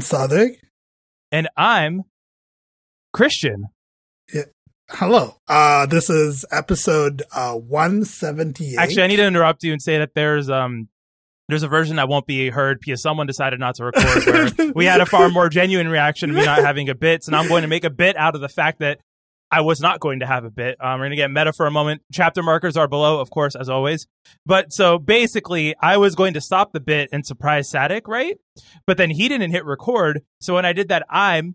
I'm. And I'm Christian. Yeah. Hello. Uh, this is episode uh, 178. Actually, I need to interrupt you and say that there's um there's a version that won't be heard because someone decided not to record where we had a far more genuine reaction to me not having a bit. So now I'm going to make a bit out of the fact that I was not going to have a bit. Um, we're going to get meta for a moment. Chapter markers are below, of course, as always. But so basically, I was going to stop the bit and surprise Sadik, right? But then he didn't hit record. So when I did that, I'm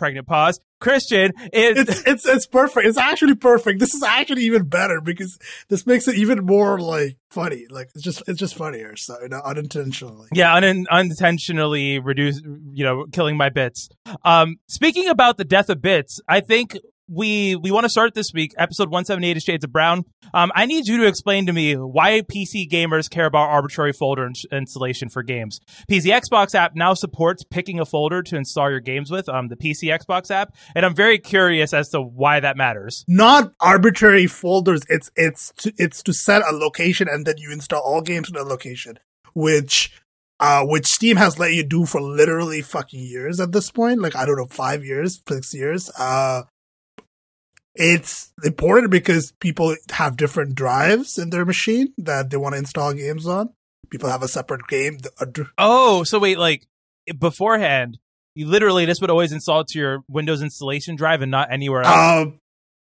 pregnant pause. Christian, it, it's it's it's perfect. It's actually perfect. This is actually even better because this makes it even more like funny. Like it's just it's just funnier. So you know, unintentionally. Yeah, un- unintentionally reduce. You know, killing my bits. Um, speaking about the death of bits, I think we we want to start this week, episode 178 of Shades of Brown. Um, I need you to explain to me why PC gamers care about arbitrary folder in- installation for games. PC Xbox app now supports picking a folder to install your games with, um, the PC Xbox app, and I'm very curious as to why that matters. Not arbitrary folders. It's it's to, it's to set a location and then you install all games in a location, which uh, which Steam has let you do for literally fucking years at this point. Like, I don't know, five years, six years. Uh, it's important because people have different drives in their machine that they want to install games on. People have a separate game. Oh, so wait, like beforehand, you literally this would always install to your Windows installation drive and not anywhere else. Um,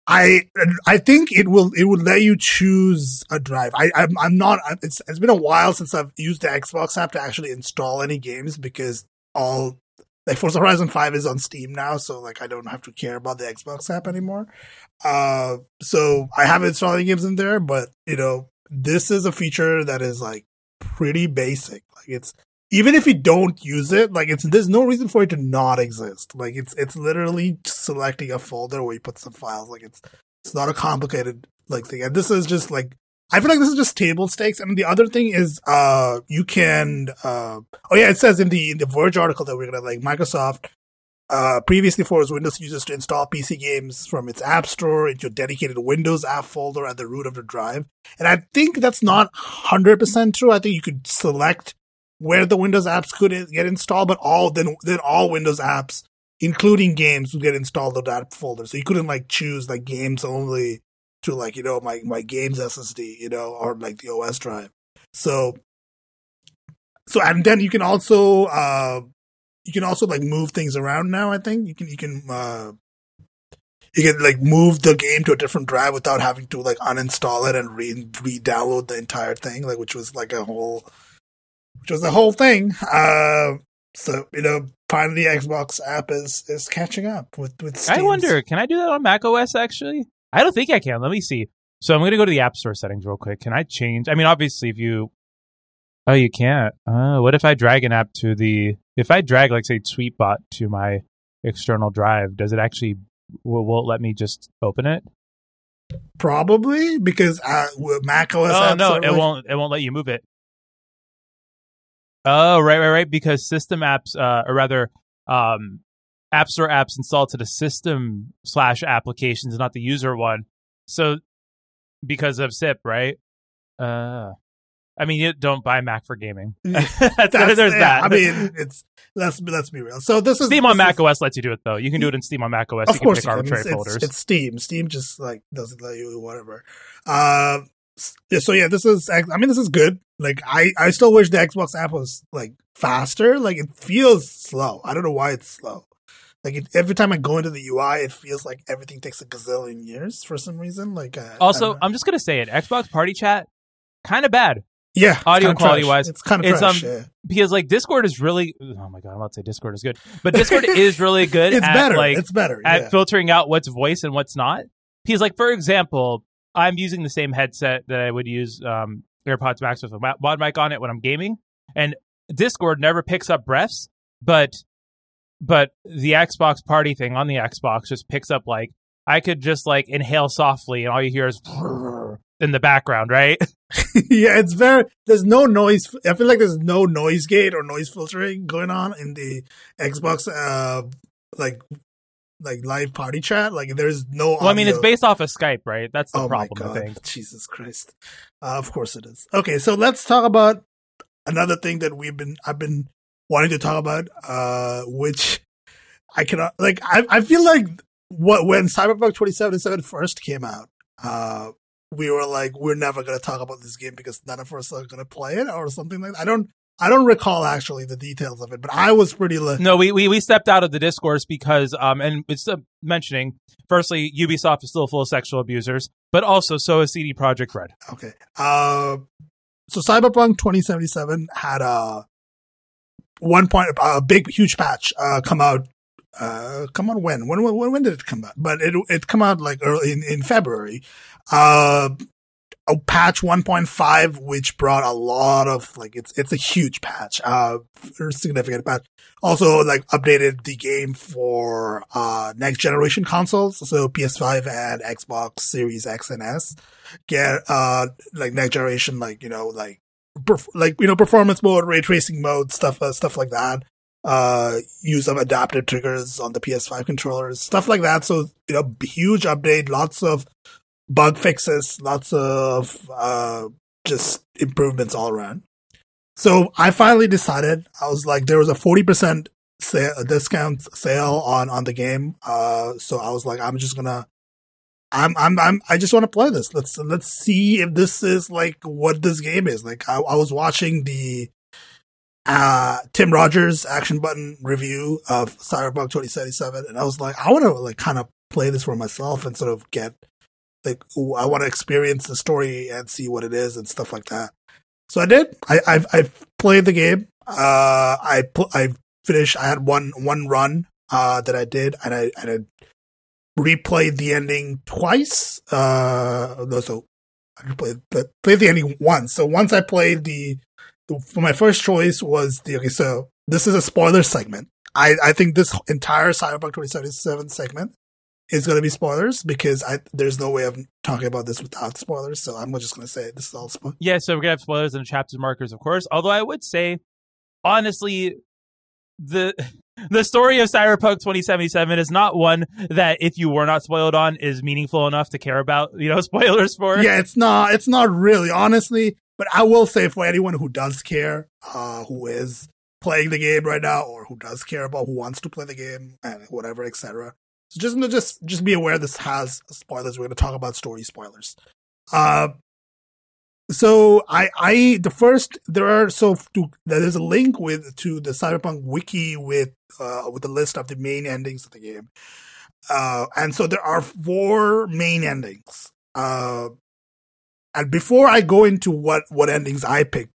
I I think it will it would let you choose a drive. I I'm, I'm not. It's it's been a while since I've used the Xbox app to actually install any games because all like Forza Horizon 5 is on Steam now, so like I don't have to care about the Xbox app anymore. Uh, so I haven't installed any games in there, but you know, this is a feature that is like pretty basic. Like it's even if you don't use it, like it's there's no reason for it to not exist. Like it's it's literally selecting a folder where you put some files. Like it's it's not a complicated like thing. And this is just like I feel like this is just table stakes. And the other thing is, uh, you can, uh, oh yeah, it says in the, in the Verge article that we're gonna like Microsoft, uh, previously forced Windows users to install PC games from its app store into a dedicated Windows app folder at the root of the drive. And I think that's not 100% true. I think you could select where the Windows apps could get installed, but all, then, then all Windows apps, including games, would get installed in that folder. So you couldn't like choose like games only to like you know my my games SSD, you know, or like the OS drive. So so and then you can also uh you can also like move things around now. I think you can you can uh you can like move the game to a different drive without having to like uninstall it and re re-download the entire thing, like which was like a whole which was the whole thing. Uh so you know, finally Xbox app is is catching up with with. Steam's. I wonder, can I do that on Mac OS actually? I don't think I can. Let me see. So I'm going to go to the App Store settings real quick. Can I change? I mean, obviously, if you. Oh, you can't. Uh, what if I drag an app to the. If I drag, like, say, Tweetbot to my external drive, does it actually. Will, will it let me just open it? Probably because uh, Mac OS. Oh no, it won't. It won't let you move it. Oh right, right, right. Because system apps, uh, or rather, um, App Store apps installed to the system slash applications, not the user one. So because of SIP, right? Uh, I mean, you don't buy Mac for gaming. That's, That's, there's yeah, that. I mean, it's let's let's be real. So this is Steam on Mac is, OS lets you do it though. You can do it in Steam on Mac OS. Of you course, can pick arbitrary it's, folders. It's, it's, Steam. Steam just like doesn't let you whatever. Uh, so yeah, this is. I mean, this is good. Like, I I still wish the Xbox app was like faster. Like, it feels slow. I don't know why it's slow. Like it, every time I go into the UI, it feels like everything takes a gazillion years for some reason. Like uh, also, I'm just gonna say it: Xbox Party Chat, kind of bad. Yeah, audio quality trash. wise, it's kind of it's, trash. Um, yeah. because like Discord is really. Oh my god, I'm about to say Discord is good, but Discord is really good. it's at, better. Like, it's better at filtering out what's voice and what's not. Because like for example, I'm using the same headset that I would use um, AirPods Max with a mod mic on it when I'm gaming, and Discord never picks up breaths, but but the Xbox party thing on the Xbox just picks up like I could just like inhale softly and all you hear is in the background, right? yeah, it's very there's no noise I feel like there's no noise gate or noise filtering going on in the Xbox uh like like live party chat. Like there's no Well, I mean it's based off of Skype, right? That's the oh problem, I think. Jesus Christ. Uh, of course it is. Okay, so let's talk about another thing that we've been I've been wanting to talk about, uh, which I cannot like. I I feel like what when Cyberpunk 2077 first came out, uh, we were like, we're never going to talk about this game because none of us are going to play it or something like that. I don't. I don't recall actually the details of it, but I was pretty. Li- no, we, we we stepped out of the discourse because, um, and it's uh, mentioning. Firstly, Ubisoft is still full of sexual abusers, but also so is CD Projekt Red. Okay. Uh, so Cyberpunk 2077 had a one point, a big, huge patch uh, come out. Uh, come on, when? when? When when did it come out? But it it come out like early in, in February. Uh, a patch 1.5, which brought a lot of like it's it's a huge patch, uh, significant patch. Also, like updated the game for uh next generation consoles, so PS5 and Xbox Series X and S get uh like next generation, like you know, like perf- like you know performance mode, ray tracing mode, stuff uh, stuff like that. Uh, use of adaptive triggers on the PS5 controllers, stuff like that. So you know, huge update, lots of bug fixes, lots of uh, just improvements all around. So I finally decided. I was like, there was a forty percent sale, discount sale on on the game. Uh, so I was like, I'm just gonna. I'm I'm I'm I just want to play this. Let's let's see if this is like what this game is. Like I, I was watching the uh Tim Rogers action button review of Cyberpunk 2077 and I was like I want to like kind of play this for myself and sort of get like I want to experience the story and see what it is and stuff like that. So I did. I I've, I've played the game. Uh, I I finished. I had one one run uh that I did, and I and I replayed the ending twice. Uh, no, so I played but played the ending once. So once I played the, the for my first choice was the okay. So this is a spoiler segment. I I think this entire Cyberpunk 2077 segment is going to be spoilers because I there's no way of talking about this without spoilers. So I'm just going to say this is all spoilers. Yeah, so we're to have spoilers and chapter markers, of course. Although I would say, honestly, the the story of Cyberpunk 2077 is not one that if you were not spoiled on is meaningful enough to care about, you know, spoilers for. Yeah, it's not it's not really honestly, but I will say for anyone who does care, uh who is playing the game right now or who does care about who wants to play the game and whatever, etc. So just just just be aware this has spoilers. We're going to talk about story spoilers. Uh, so I I the first there are so to, there's a link with to the Cyberpunk wiki with uh with the list of the main endings of the game. Uh, and so there are four main endings. Uh, and before I go into what what endings I picked,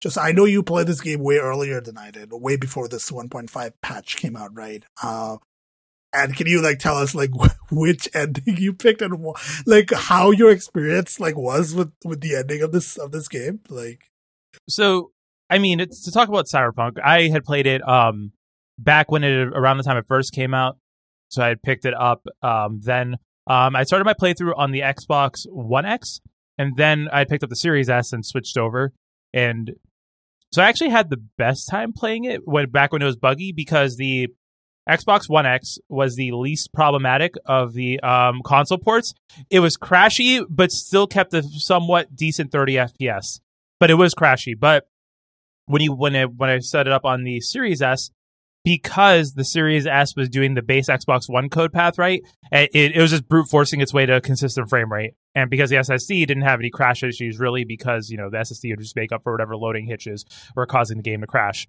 just I know you played this game way earlier than I did, way before this 1.5 patch came out, right? Uh, and can you like tell us like which ending you picked and like how your experience like was with with the ending of this of this game? Like, so I mean, it's to talk about Cyberpunk. I had played it um back when it around the time it first came out, so I had picked it up. Um, then um, I started my playthrough on the Xbox One X, and then I picked up the Series S and switched over. And so I actually had the best time playing it when back when it was buggy because the Xbox One X was the least problematic of the um, console ports. It was crashy, but still kept a somewhat decent 30 FPS. But it was crashy. But when you when it when I set it up on the Series S, because the Series S was doing the base Xbox One code path right, it, it was just brute forcing its way to a consistent frame rate. And because the SSD didn't have any crash issues, really, because you know the SSD would just make up for whatever loading hitches were causing the game to crash.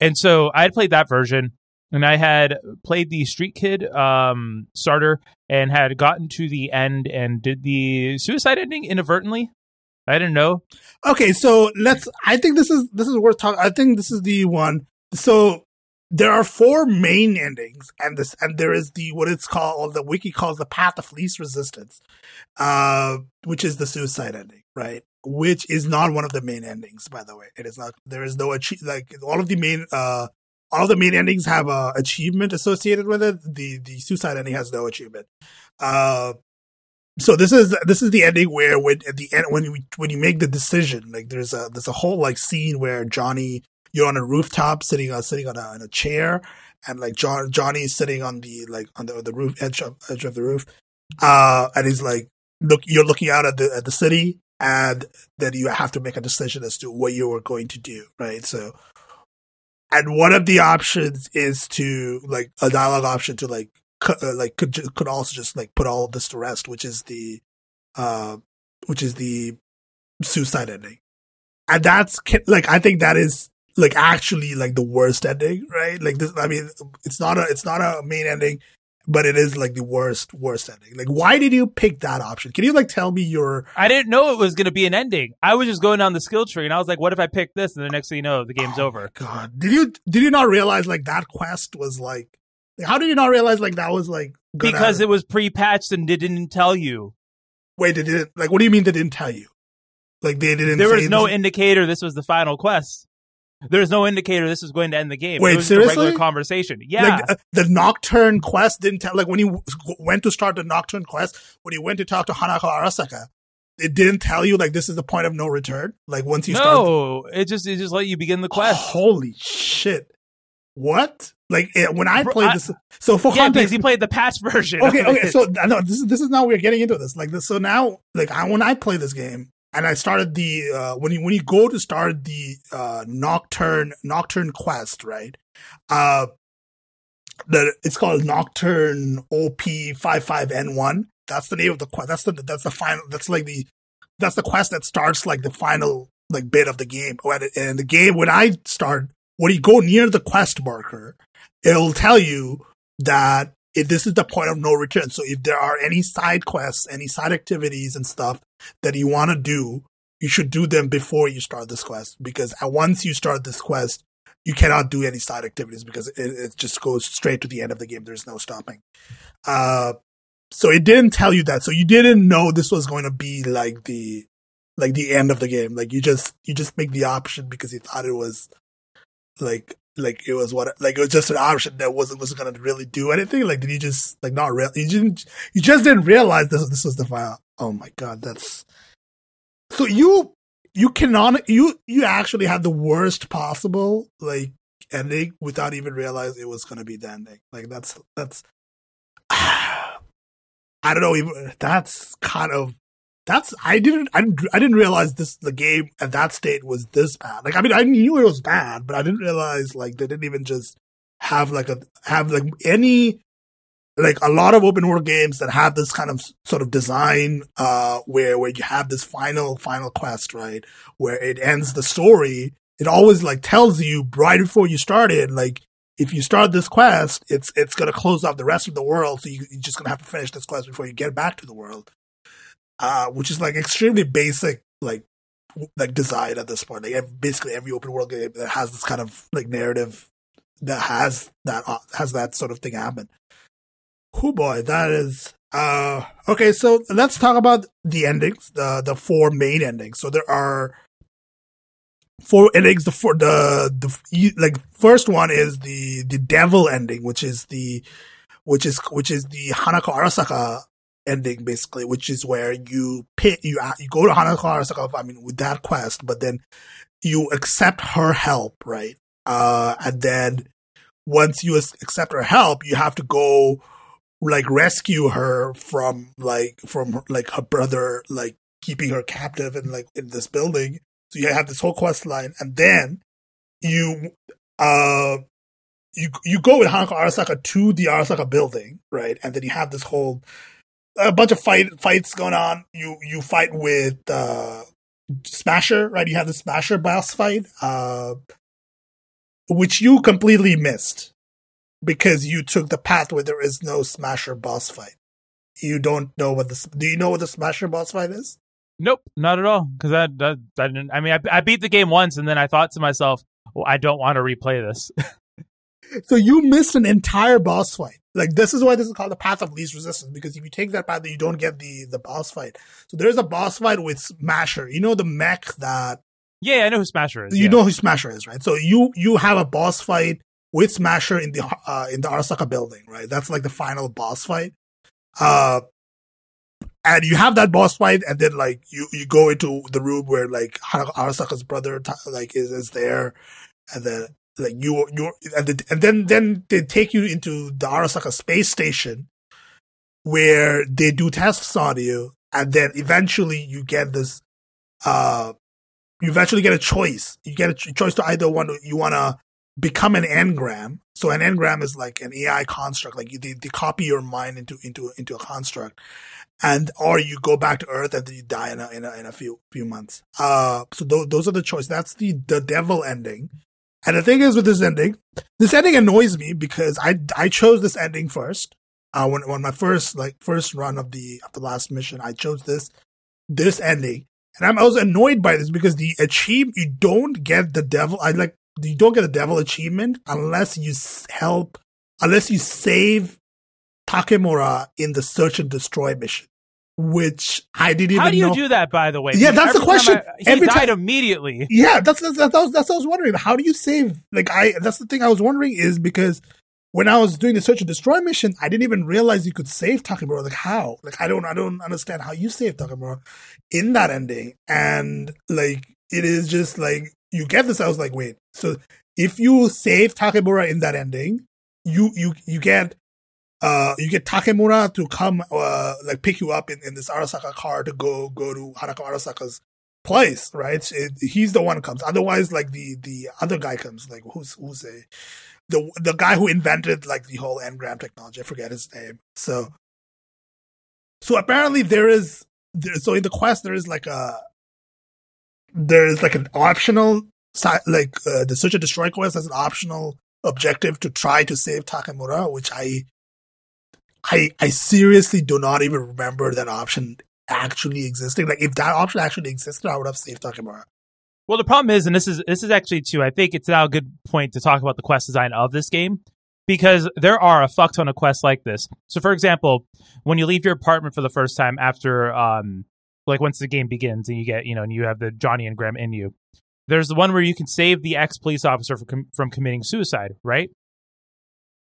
And so I had played that version and I had played the Street Kid um, starter and had gotten to the end and did the suicide ending inadvertently. I didn't know. Okay, so let's. I think this is this is worth talking. I think this is the one. So there are four main endings, and this and there is the what it's called, the wiki calls the path of least resistance, uh, which is the suicide ending, right? Which is not one of the main endings, by the way. It is not. There is no achieve like all of the main uh all the main endings have a achievement associated with it. The the suicide ending has no achievement. Uh, so this is this is the ending where when at the end when you when you make the decision, like there's a there's a whole like scene where Johnny you're on a rooftop sitting on sitting on a, a chair, and like John Johnny's sitting on the like on the, the roof edge of edge of the roof, uh, and he's like look you're looking out at the at the city, and then you have to make a decision as to what you are going to do, right? So and one of the options is to like a dialogue option to like cu- uh, like could ju- could also just like put all of this to rest, which is the uh which is the suicide ending, and that's like I think that is like actually like the worst ending, right? Like this, I mean, it's not a it's not a main ending, but it is like the worst worst ending. Like, why did you pick that option? Can you like tell me your? I didn't know it was going to be an ending. I was just going down the skill tree, and I was like, "What if I pick this?" And the next thing you know, the game's Oh over. God, did you did you not realize like that quest was like? How did you not realize like that was like gonna- Because it was pre-patched and it didn't tell you. wait they didn't like what do you mean they didn't tell you? Like they didn't. There was no this- indicator this was the final quest. There's no indicator this is going to end the game. Wait, it was just a regular seriously? conversation. Yeah. Like uh, the Nocturne quest didn't tell. Like when you went to start the Nocturne quest, when you went to talk to Hanako Arasaka, it didn't tell you like this is the point of no return. Like once you start, no, it just it just let you begin the quest. Holy shit! What? Like it, when I played I- this, so for yeah, context, he played the patch version. okay, okay. So I know this is this is now we're getting into this. Like this, so now, like I, when I play this game and I started the uh, when you when you go to start the uh, Nocturne Nocturne quest, right? Uh, the it's called Nocturne OP 55N1. That's the name of the quest. That's the that's the final. That's like the that's the quest that starts like the final like bit of the game. And the game when I start when you go near the quest marker, it'll tell you that if this is the point of no return. So if there are any side quests, any side activities and stuff that you want to do, you should do them before you start this quest because once you start this quest, you cannot do any side activities because it, it just goes straight to the end of the game. There's no stopping. Uh, so it didn't tell you that. So you didn't know this was going to be like the like the end of the game. Like you just you just make the option because you thought it was like like it was what like it was just an option that wasn't wasn't to really do anything. Like did you just like not real? You didn't you just didn't realize this this was the final. Oh my god, that's so you you cannot you you actually had the worst possible like ending without even realize it was to be the ending. Like that's that's I don't know even that's kind of that's I didn't I didn't I didn't realize this the game at that state was this bad. Like I mean I knew it was bad, but I didn't realize like they didn't even just have like a have like any like a lot of open world games that have this kind of sort of design uh where where you have this final final quest right? Where it ends the story. It always like tells you right before you start it like if you start this quest it's it's going to close off the rest of the world so you, you're just going to have to finish this quest before you get back to the world uh which is like extremely basic like like design at this point like basically every open world game that has this kind of like narrative that has that uh, has that sort of thing happen Oh boy, that is uh okay. So let's talk about the endings, the the four main endings. So there are four endings. The four the the like first one is the the devil ending, which is the which is which is the Hanako Arasaka ending, basically, which is where you pit you uh, you go to Hanako Arasaka. I mean, with that quest, but then you accept her help, right? Uh, and then once you accept her help, you have to go like rescue her from like from like her brother like keeping her captive in like in this building so you have this whole quest line and then you uh you you go with Hanako Arasaka to the Arasaka building right and then you have this whole a bunch of fight fights going on you you fight with uh Smasher right you have the Smasher boss fight uh which you completely missed because you took the path where there is no Smasher boss fight. You don't know what the do you know what the Smasher boss fight is? Nope, not at all. Because I, I, I didn't. I mean, I, I beat the game once, and then I thought to myself, "Well, I don't want to replay this." So you missed an entire boss fight. Like this is why this is called the path of least resistance because if you take that path, you don't get the the boss fight. So there's a boss fight with Smasher. You know the mech that yeah, I know who Smasher is. you yeah. know who Smasher is, right? So you you have a boss fight with Smasher in the uh, in the Arasaka building, right? That's like the final boss fight. Uh, and you have that boss fight, and then like you you go into the room where like Arasaka's brother like is is there, and then like you you and, the, and then then they take you into the Arasaka space station, where they do tests on you, and then eventually you get this uh you eventually get a choice. You get a choice to either one. You want to become an engram. So an engram is like an AI construct, like you, they, they copy your mind into into into a construct, and or you go back to Earth and then you die in a in a, in a few few months. Uh, so th- those are the choice That's the the devil ending. And the thing is with this ending, this ending annoys me because I I chose this ending first. Uh, when when my first like first run of the of the last mission, I chose this this ending, and I'm I was annoyed by this because the achieve you don't get the devil. I like you don't get a devil achievement unless you help unless you save Takemura in the search and destroy mission which I didn't even. How do you know. do that, by the way? Yeah, that's the question. I, he Every died time- immediately. Yeah, that's that's that's, that's, that's what I was wondering. How do you save? Like I, that's the thing I was wondering is because when I was doing the search and destroy mission, I didn't even realize you could save Takemura. Like how? Like I don't, I don't understand how you save Takemura in that ending. And like it is just like you get this. I was like, wait. So if you save Takemura in that ending, you you you get uh you get Takemura to come uh like pick you up in, in this Arasaka car to go go to Hanako Arasaka's place, right? It, he's the one who comes. Otherwise, like the the other guy comes. Like who's who's a the the guy who invented like the whole engram technology. I forget his name. So so apparently there is there, so in the quest there is like a there is like an optional like uh, the search and destroy quest has an optional objective to try to save Takemura, which I I I seriously do not even remember that option actually existing. Like if that option actually existed, I would have saved Takemura. Well, the problem is, and this is this is actually too. I think it's now a good point to talk about the quest design of this game because there are a fuck ton of quests like this. So, for example, when you leave your apartment for the first time after, um, like once the game begins and you get, you know, and you have the Johnny engram in you, there's the one where you can save the ex police officer from from committing suicide, right?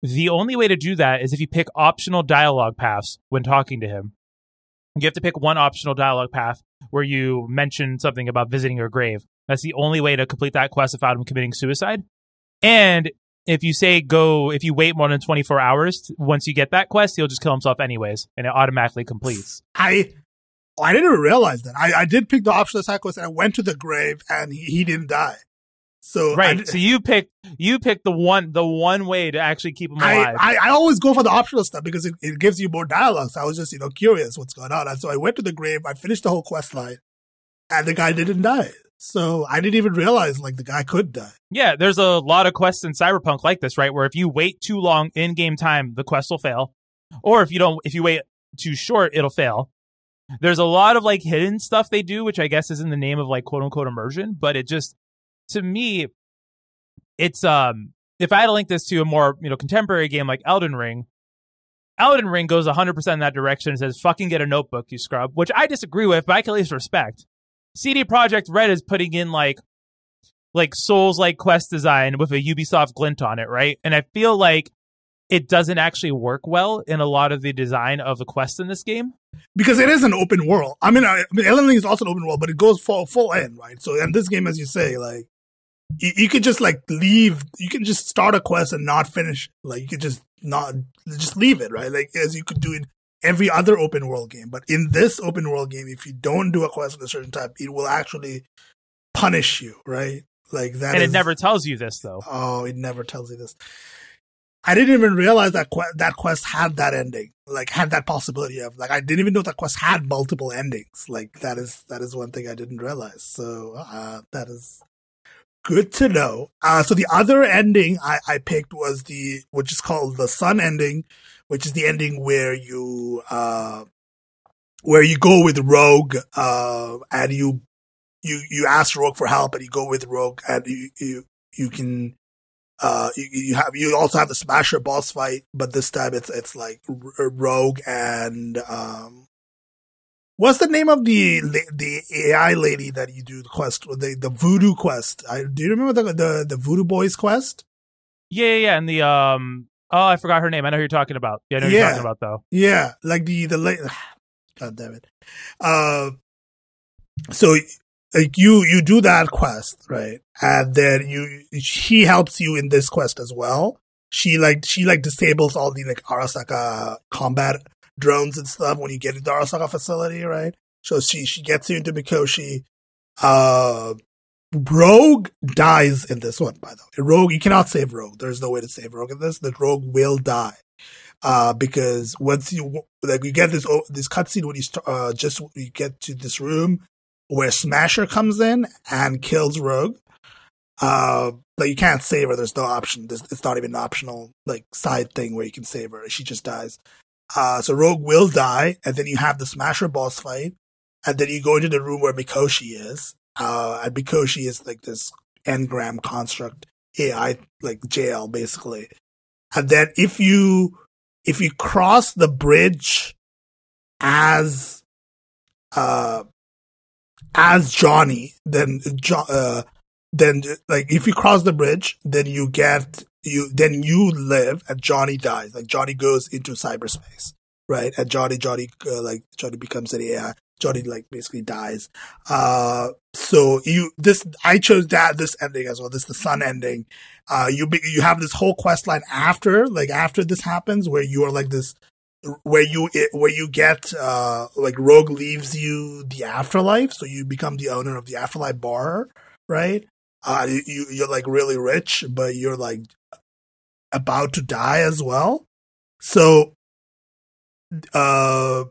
The only way to do that is if you pick optional dialogue paths when talking to him. You have to pick one optional dialogue path where you mention something about visiting your grave. That's the only way to complete that quest without him committing suicide. And if you say go, if you wait more than 24 hours, once you get that quest, he'll just kill himself anyways, and it automatically completes. I I didn't even realize that. I, I did pick the optional side quest and I went to the grave and he, he didn't die. So Right. di- so you pick, you pick the one, the one way to actually keep him I, alive. I, I always go for the optional stuff because it, it gives you more dialogue. So I was just, you know, curious what's going on. And so I went to the grave, I finished the whole quest line, and the guy didn't die. So I didn't even realize like the guy could die. yeah. There's a lot of quests in Cyberpunk like this, right? Where if you wait too long in game time, the quest will fail. Or if you don't, if you wait too short, it'll fail. There's a lot of like hidden stuff they do, which I guess is in the name of like quote unquote immersion, but it just, to me, it's, um, if I had to link this to a more, you know, contemporary game like Elden Ring, Elden Ring goes 100% in that direction and says, fucking get a notebook, you scrub, which I disagree with, but I can at least respect. CD Projekt Red is putting in like, like Souls like quest design with a Ubisoft glint on it, right? And I feel like it doesn't actually work well in a lot of the design of the quests in this game. because it is an open world. I mean, I, I mean, Elden Ring is also an open world, but it goes full full in, right? So in this game, as you say, like you, you could just like leave. You can just start a quest and not finish. Like you could just not just leave it, right? Like as you could do in every other open world game. But in this open world game, if you don't do a quest at a certain time, it will actually punish you, right? Like that. and it is- never tells you this though. Oh, it never tells you this. I didn't even realize that que- that quest had that ending, like had that possibility of like I didn't even know that quest had multiple endings. Like that is that is one thing I didn't realize. So uh, that is good to know. Uh, so the other ending I, I picked was the which is called the sun ending, which is the ending where you uh, where you go with Rogue uh, and you you you ask Rogue for help and you go with Rogue and you you you can uh you, you have you also have the Smasher boss fight, but this time it's it's like Rogue and um what's the name of the the AI lady that you do the quest the the Voodoo quest? I do you remember the the, the Voodoo Boys quest? Yeah, yeah, yeah. And the um oh I forgot her name. I know who you're talking about. Yeah, I know who you're Yeah. talking about though. Yeah, like the the late. God damn it. Uh, so like you you do that quest right, and then you she helps you in this quest as well. She like she like disables all the like Arasaka combat drones and stuff when you get into Arasaka facility, right? So she she gets you into Mikoshi. Uh, Rogue dies in this one, by the way. Rogue, you cannot save Rogue. There's no way to save Rogue in this. The Rogue will die. Uh, because once you, like, you get this, this cutscene when you start, uh, just, you get to this room where Smasher comes in and kills Rogue. Uh, but you can't save her. There's no option. It's not even an optional, like, side thing where you can save her. She just dies. Uh, so Rogue will die, and then you have the Smasher boss fight, and then you go into the room where Mikoshi is, uh, and Mikoshi is like this engram construct AI, like jail, basically. And then if you if you cross the bridge as uh as Johnny, then uh then like if you cross the bridge, then you get you then you live and Johnny dies. Like Johnny goes into cyberspace, right? And Johnny Johnny uh, like Johnny becomes an AI. Johnny like basically dies. Uh, so you this I chose that this ending as well. This the sun ending. Uh, you be, you have this whole quest line after like after this happens where you are like this where you where you get uh like Rogue leaves you the afterlife, so you become the owner of the afterlife bar, right? Uh, you you're like really rich, but you're like about to die as well. So, uh,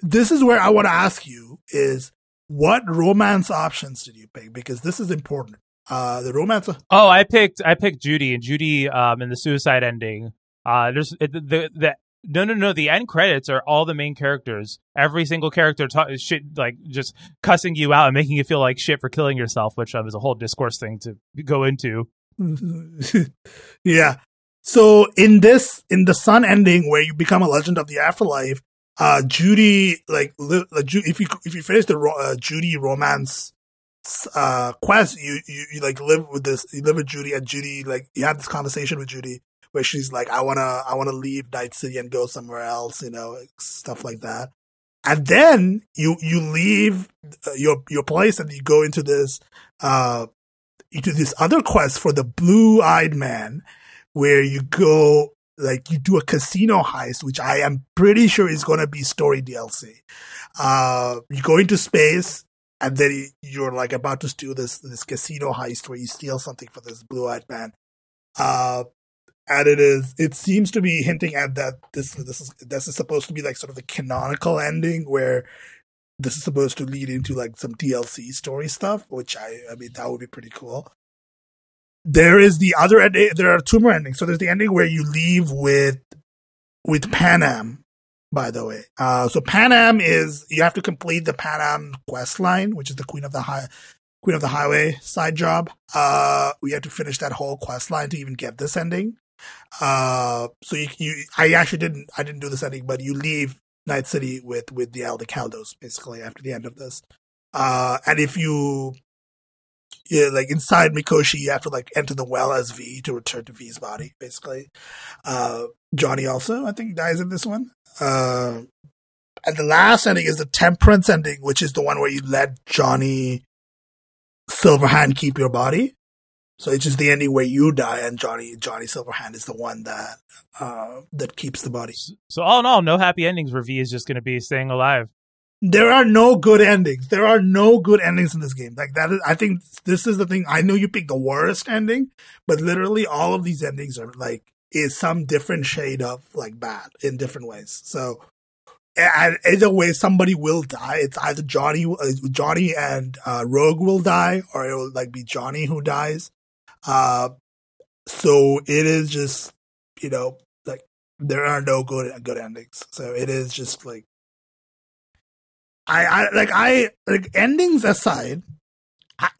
this is where I want to ask you is what romance options did you pick? Because this is important. Uh, the romance. Oh, I picked I picked Judy and Judy um in the suicide ending. Uh, there's the, the the no no no the end credits are all the main characters. Every single character ta- shit like just cussing you out and making you feel like shit for killing yourself, which um, is a whole discourse thing to go into. yeah. So in this in the sun ending where you become a legend of the afterlife, uh, Judy, like, li- like if you if you finish the uh, Judy romance uh, quest, you, you you like live with this, you live with Judy, and Judy like you have this conversation with Judy where she's like, I wanna I wanna leave Night City and go somewhere else, you know, stuff like that. And then you you leave uh, your your place and you go into this uh into this other quest for the blue eyed man where you go like you do a casino heist, which I am pretty sure is going to be story DLC. Uh, you go into space and then you're like about to do this this casino heist where you steal something for this blue eyed man. Uh, and it is it seems to be hinting at that this this is this is supposed to be like sort of the canonical ending where this is supposed to lead into like some DLC story stuff, which I I mean that would be pretty cool there is the other ending. There are two more endings. So there's the ending where you leave with with Panam. By the way, uh, so Panam is you have to complete the Panam quest line, which is the Queen of the High Queen of the Highway side job. Uh, we have to finish that whole quest line to even get this ending. Uh, so you, you, I actually didn't, I didn't do this ending, but you leave Night City with with the Aldecaldos basically after the end of this. Uh, and if you yeah, like inside Mikoshi, you have to like enter the well as V to return to V's body, basically. Uh, Johnny also, I think, dies in this one. Uh, and the last ending is the Temperance ending, which is the one where you let Johnny Silverhand keep your body. So it's just the ending where you die, and Johnny Johnny Silverhand is the one that uh, that keeps the body. So all in all, no happy endings where V is just going to be staying alive there are no good endings. There are no good endings in this game. Like that is, I think this is the thing. I know you picked the worst ending, but literally all of these endings are like, is some different shade of like bad in different ways. So, and either way, somebody will die. It's either Johnny, uh, Johnny and uh, Rogue will die, or it will like be Johnny who dies. Uh, so it is just, you know, like there are no good good endings. So it is just like I, I like I like endings aside. I,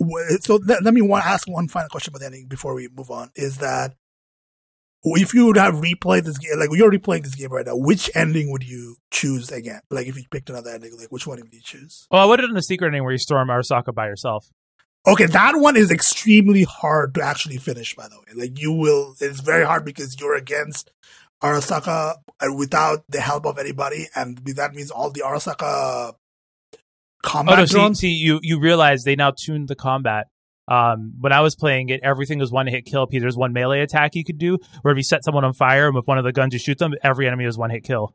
so let, let me one, ask one final question about the ending before we move on. Is that if you would have replayed this game, like you're replaying this game right now, which ending would you choose again? Like if you picked another ending, like which one would you choose? Oh, I would have done the secret ending where you storm Arasaka by yourself. Okay, that one is extremely hard to actually finish. By the way, like you will, it's very hard because you're against Arasaka without the help of anybody, and that means all the Arasaka combat oh, no, drones. See, see, you you realize they now tuned the combat. Um, when I was playing it, everything was one hit kill. There's one melee attack you could do, where if you set someone on fire and with one of the guns you shoot them, every enemy is one hit kill.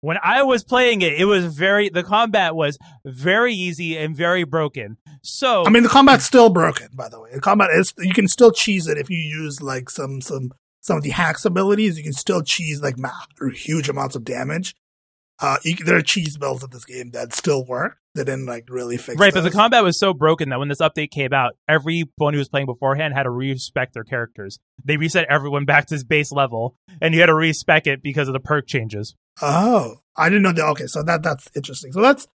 When I was playing it, it was very the combat was very easy and very broken. So I mean, the combat's still broken. By the way, the combat is you can still cheese it if you use like some some some of the hacks abilities. You can still cheese like ma- huge amounts of damage. Uh, you, there are cheese builds in this game that still work. They didn't like really fix right, but the combat was so broken that when this update came out, everyone who was playing beforehand had to respec their characters. They reset everyone back to his base level, and you had to respec it because of the perk changes. Oh, I didn't know that. Okay, so that that's interesting. So let's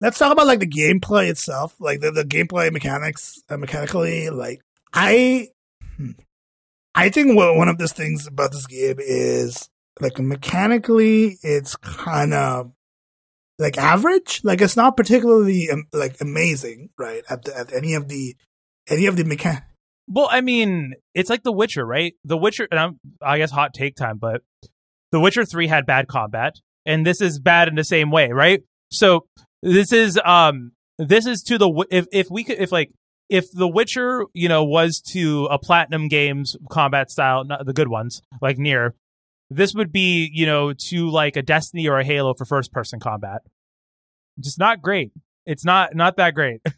let's talk about like the gameplay itself, like the, the gameplay mechanics, uh, mechanically. Like I, hmm, I think one one of the things about this game is like mechanically, it's kind of like average. Like it's not particularly um, like amazing, right? At the, at any of the any of the mechan. Well, I mean, it's like The Witcher, right? The Witcher, and I'm, I guess hot take time, but The Witcher 3 had bad combat, and this is bad in the same way, right? So this is um this is to the if if we could if like if The Witcher, you know, was to a Platinum Games combat style, not the good ones, like NieR, this would be, you know, to like a Destiny or a Halo for first person combat. Just not great. It's not not that great.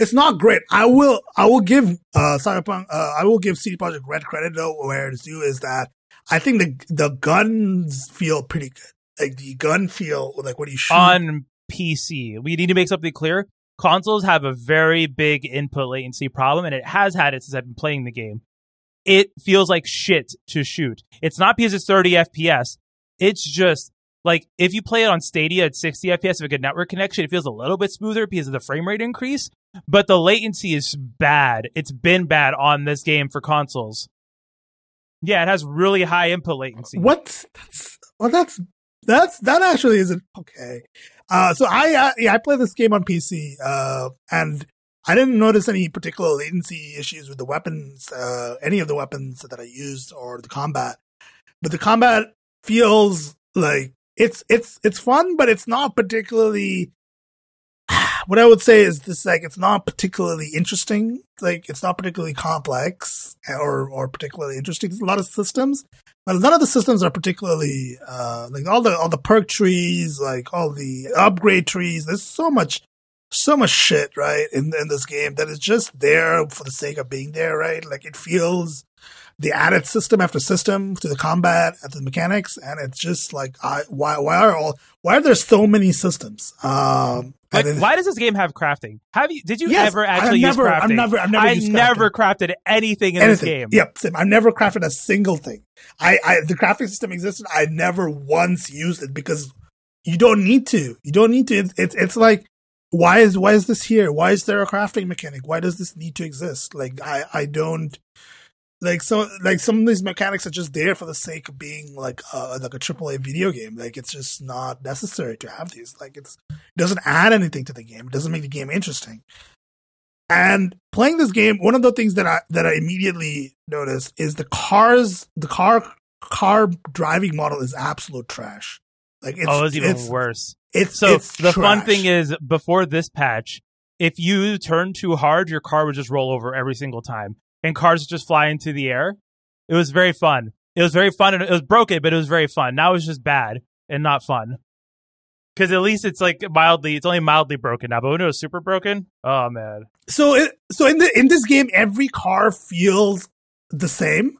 It's not great. I will I will give uh Cyberpunk uh, I will give CD Projekt Red credit though where it's due is that I think the the guns feel pretty good. Like the gun feel like when you shoot on PC. We need to make something clear. Consoles have a very big input latency problem, and it has had it since I've been playing the game. It feels like shit to shoot. It's not because it's 30 FPS. It's just like if you play it on Stadia at 60 FPS with a good network connection, it feels a little bit smoother because of the frame rate increase. But the latency is bad. It's been bad on this game for consoles. Yeah, it has really high input latency. What? That's well. That's that's that actually isn't okay. Uh, so I yeah I play this game on PC, uh, and I didn't notice any particular latency issues with the weapons, uh, any of the weapons that I used or the combat. But the combat feels like it's it's it's fun, but it's not particularly. What I would say is this: like, it's not particularly interesting. Like, it's not particularly complex or or particularly interesting. There's a lot of systems, but none of the systems are particularly uh like all the all the perk trees, like all the upgrade trees. There's so much so much shit, right, in in this game that is just there for the sake of being there, right? Like it feels the added system after system to the combat and the mechanics, and it's just like I, why why are all why are there so many systems? Um, like, then, why does this game have crafting? Have you? Did you Yes, ever actually never- use I've never- I've never I never crafted anything in anything? this game. Yep, same. I've never crafted a single thing. I, I the crafting system existed. I never once used it because you don't need to. You don't need to. It's it's, it's like why is why is this here? Why is there a crafting mechanic? Why does this need to exist? Like I I don't like so like some of these mechanics are just there for the sake of being like uh like a AAA video game. Like it's just not necessary to have these. Like it's it doesn't add anything to the game. It doesn't make the game interesting. And playing this game, one of the things that I that I immediately noticed is the cars the car car driving model is absolute trash. Like it's oh, it's even it's, worse. it's So it's the fun thing is, before this patch, if you turn too hard, your car would just roll over every single time, and cars just fly into the air. It was very fun. It was very fun, and it was broken, but it was very fun. Now it's just bad and not fun. Because at least it's like mildly, it's only mildly broken now. But when it was super broken, oh man. so it, so in the in this game every car feels the same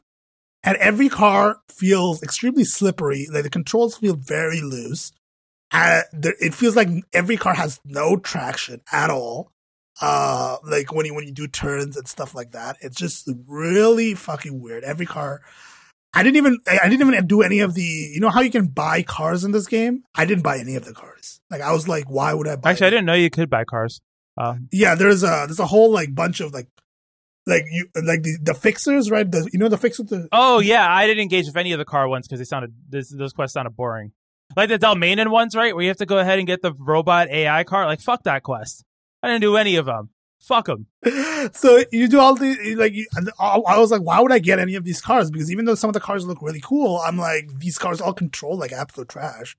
and every car feels extremely slippery like the controls feel very loose uh, there, it feels like every car has no traction at all uh like when you when you do turns and stuff like that it's just really fucking weird every car I didn't even I didn't even do any of the you know how you can buy cars in this game I didn't buy any of the cars like I was like why would I buy Actually, I didn't know you could buy cars. Uh, yeah there's a there's a whole like bunch of like like you like the, the fixers right the, you know the fixers the oh yeah, I didn't engage with any of the car ones because they sounded this, those quests sounded boring. Like the Dalmanian ones, right? Where you have to go ahead and get the robot AI car. Like fuck that quest. I didn't do any of them. Fuck them. so you do all the like you, I was like why would I get any of these cars because even though some of the cars look really cool I'm like these cars all control like absolute trash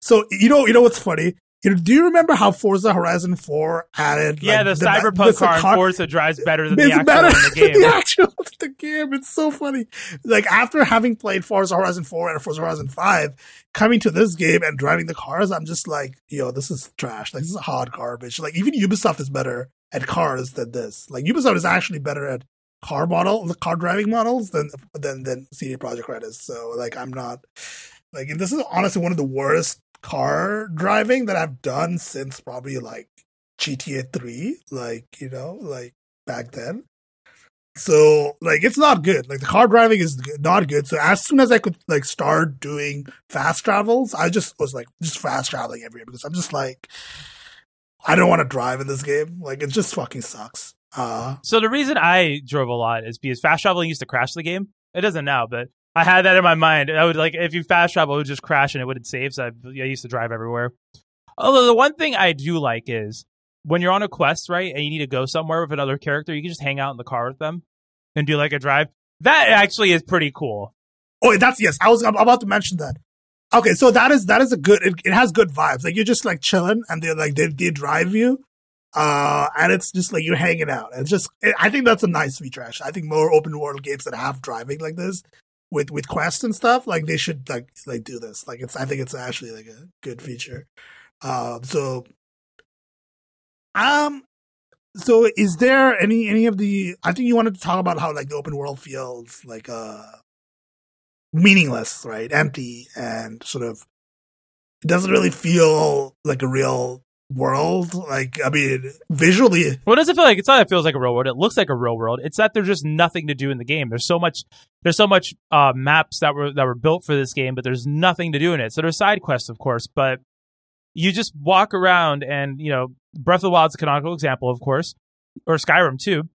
so you know you know what's funny you know, do you remember how Forza Horizon 4 added Yeah, like, the, cyberpunk the car in Forza drives better than the actual better in the game. the actual the game. It's so funny. Like after having played Forza Horizon 4 and Forza Horizon 5, coming to this game and driving the cars, I'm just like, yo, this is trash. Like this is hard garbage. Like even Ubisoft is better at cars than this. Like Ubisoft is actually better at car model, the car driving models than than than CD Projekt Red is. So like I'm not like this is honestly one of the worst car driving that I've done since probably like GTA 3, like, you know, like back then. So like it's not good. Like the car driving is not good. So as soon as I could like start doing fast travels, I just was like just fast traveling everywhere because I'm just like I don't want to drive in this game. Like it just fucking sucks. Uh So the reason I drove a lot is because fast traveling used to crash the game. It doesn't now, but I had that in my mind. I would like if you fast travel, it would just crash and it wouldn't save. So I, I used to drive everywhere. Although the one thing I do like is when you're on a quest, right, and you need to go somewhere with another character, you can just hang out in the car with them and do like a drive. That actually is pretty cool. Oh, that's yes. I was I'm about to mention that. Okay, so that is that is a good. It, it has good vibes. Like you're just like chilling, and they're like they they drive you, uh, and it's just like you're hanging out. It's just it, I think that's a nice feature. Actually, I think more open world games that have driving like this with with quests and stuff like they should like like do this. Like it's I think it's actually like a good feature. Um, so um, so is there any any of the? I think you wanted to talk about how like the open world feels like uh meaningless, right? Empty and sort of it doesn't really feel like a real world. Like, I mean, visually. Well, it doesn't feel like it's not that it feels like a real world. It looks like a real world. It's that there's just nothing to do in the game. There's so much, there's so much uh, maps that were that were built for this game, but there's nothing to do in it. So there's side quests, of course, but you just walk around and you know, Breath of the Wild's a canonical example, of course, or Skyrim too.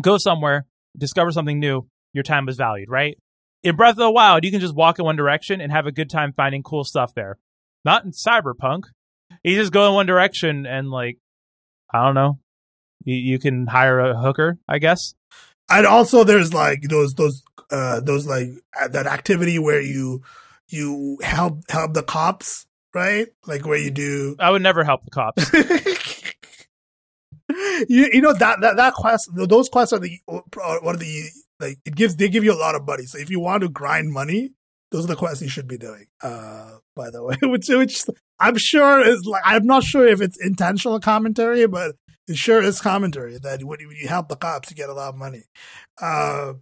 Go somewhere, discover something new. Your time was valued, right? In Breath of the Wild, you can just walk in one direction and have a good time finding cool stuff there. Not in Cyberpunk. You just go in one direction and like, I don't know. You, you can hire a hooker, I guess. And also, there's like those those uh those like that activity where you you help help the cops, right? Like where you do. I would never help the cops. you you know that that that quest those quests are the one of the like it gives they give you a lot of money. So if you want to grind money, those are the quests you should be doing. Uh, by the way, which which I'm sure is like I'm not sure if it's intentional commentary, but it sure is commentary that when you help the cops, you get a lot of money. Uh,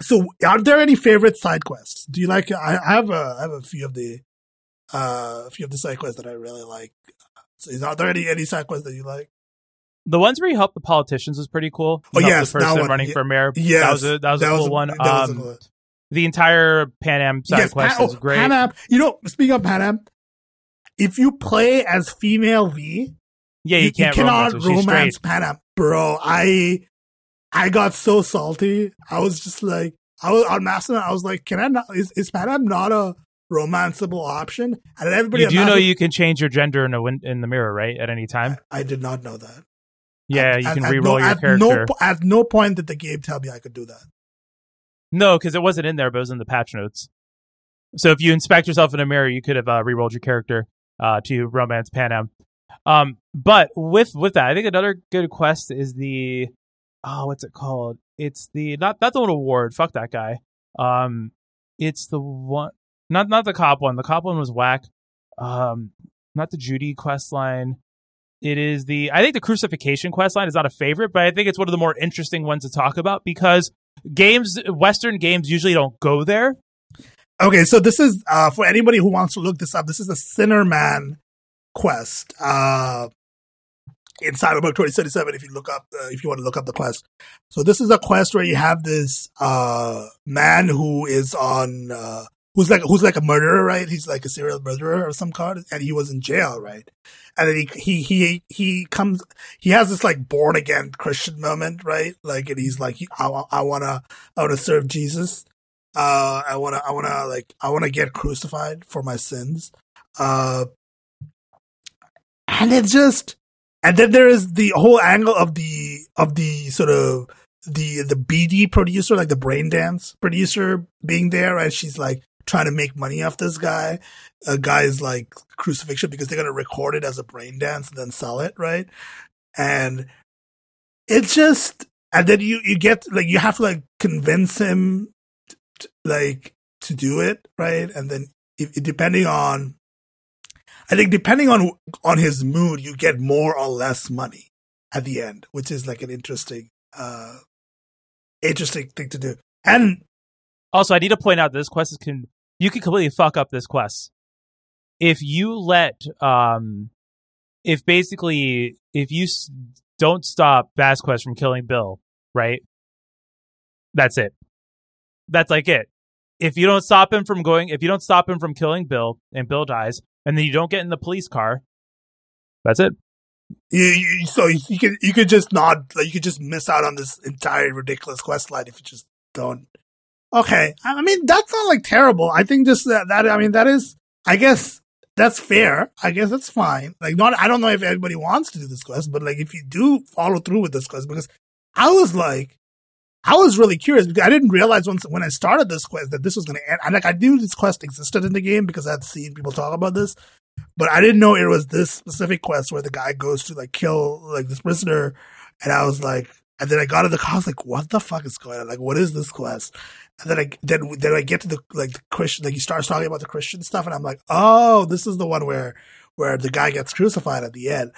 so, are there any favorite side quests? Do you like? I, I have a I have a few of the uh, a few of the side quests that I really like. So, is, are there any any side quests that you like? The ones where you help the politicians is pretty cool. You oh yes, the person one, running yeah, for mayor. Yes, that was a, that was that a cool was, one. Um, cool. the entire Pan Am side yes, quest Pan, is great. Pan Am, you know, speaking of Pan Am, if you play as female V, yeah, you, you, can't you cannot romance, romance Pan Am, bro. I I got so salty. I was just like, I was on Mastodon. I was like, can I not? Is, is Pan Am not a romanceable option? And everybody, you do know you can change your gender in a win- in the mirror, right? At any time. I, I did not know that. Yeah, at, you can at, re-roll at no, your character. No, at no point did the game tell me I could do that. No, because it wasn't in there, but it was in the patch notes. So if you inspect yourself in a mirror, you could have uh, re-rolled your character uh, to romance Pan Am. Um, but with with that, I think another good quest is the oh, what's it called? It's the not not the one award. Fuck that guy. Um, it's the one not not the cop one. The cop one was whack. Um, not the Judy quest line. It is the I think the crucifixion quest line is not a favorite, but I think it's one of the more interesting ones to talk about because games Western games usually don't go there. Okay, so this is uh, for anybody who wants to look this up. This is a Sinnerman quest uh, in Cyberpunk 2077. If you look up, uh, if you want to look up the quest, so this is a quest where you have this uh, man who is on uh, who's like who's like a murderer, right? He's like a serial murderer of some kind, and he was in jail, right? And then he he he he comes, he has this like born again Christian moment, right? Like, and he's like, I, I wanna I wanna serve Jesus. Uh, I wanna I wanna like I wanna get crucified for my sins. Uh, and it's just and then there is the whole angle of the of the sort of the the BD producer, like the brain dance producer being there, right? She's like trying to make money off this guy. A guy's like crucifixion because they're gonna record it as a brain dance and then sell it, right? And it's just and then you you get like you have to like convince him t- like to do it right and then if, depending on i think depending on on his mood you get more or less money at the end which is like an interesting uh interesting thing to do and also i need to point out this quest is can you can completely fuck up this quest if you let um if basically if you s- don't stop Vasquez from killing Bill, right? That's it. That's like it. If you don't stop him from going, if you don't stop him from killing Bill and Bill dies, and then you don't get in the police car, that's it. you, you so you, you could you could just not like you could just miss out on this entire ridiculous quest line if you just don't okay i I mean that's not like terrible i think just that, that i mean that is i guess that's fair. I guess that's fine. Like, not, I don't know if everybody wants to do this quest, but like, if you do follow through with this quest, because I was like, I was really curious because I didn't realize once when I started this quest that this was going to end. And like, I knew this quest existed in the game because I'd seen people talk about this, but I didn't know it was this specific quest where the guy goes to like kill like this prisoner. And I was like, and then I got in the car. I was like, "What the fuck is going on? Like, what is this quest?" And then I then then I get to the like the Christian, like he starts talking about the Christian stuff, and I'm like, "Oh, this is the one where where the guy gets crucified at the end."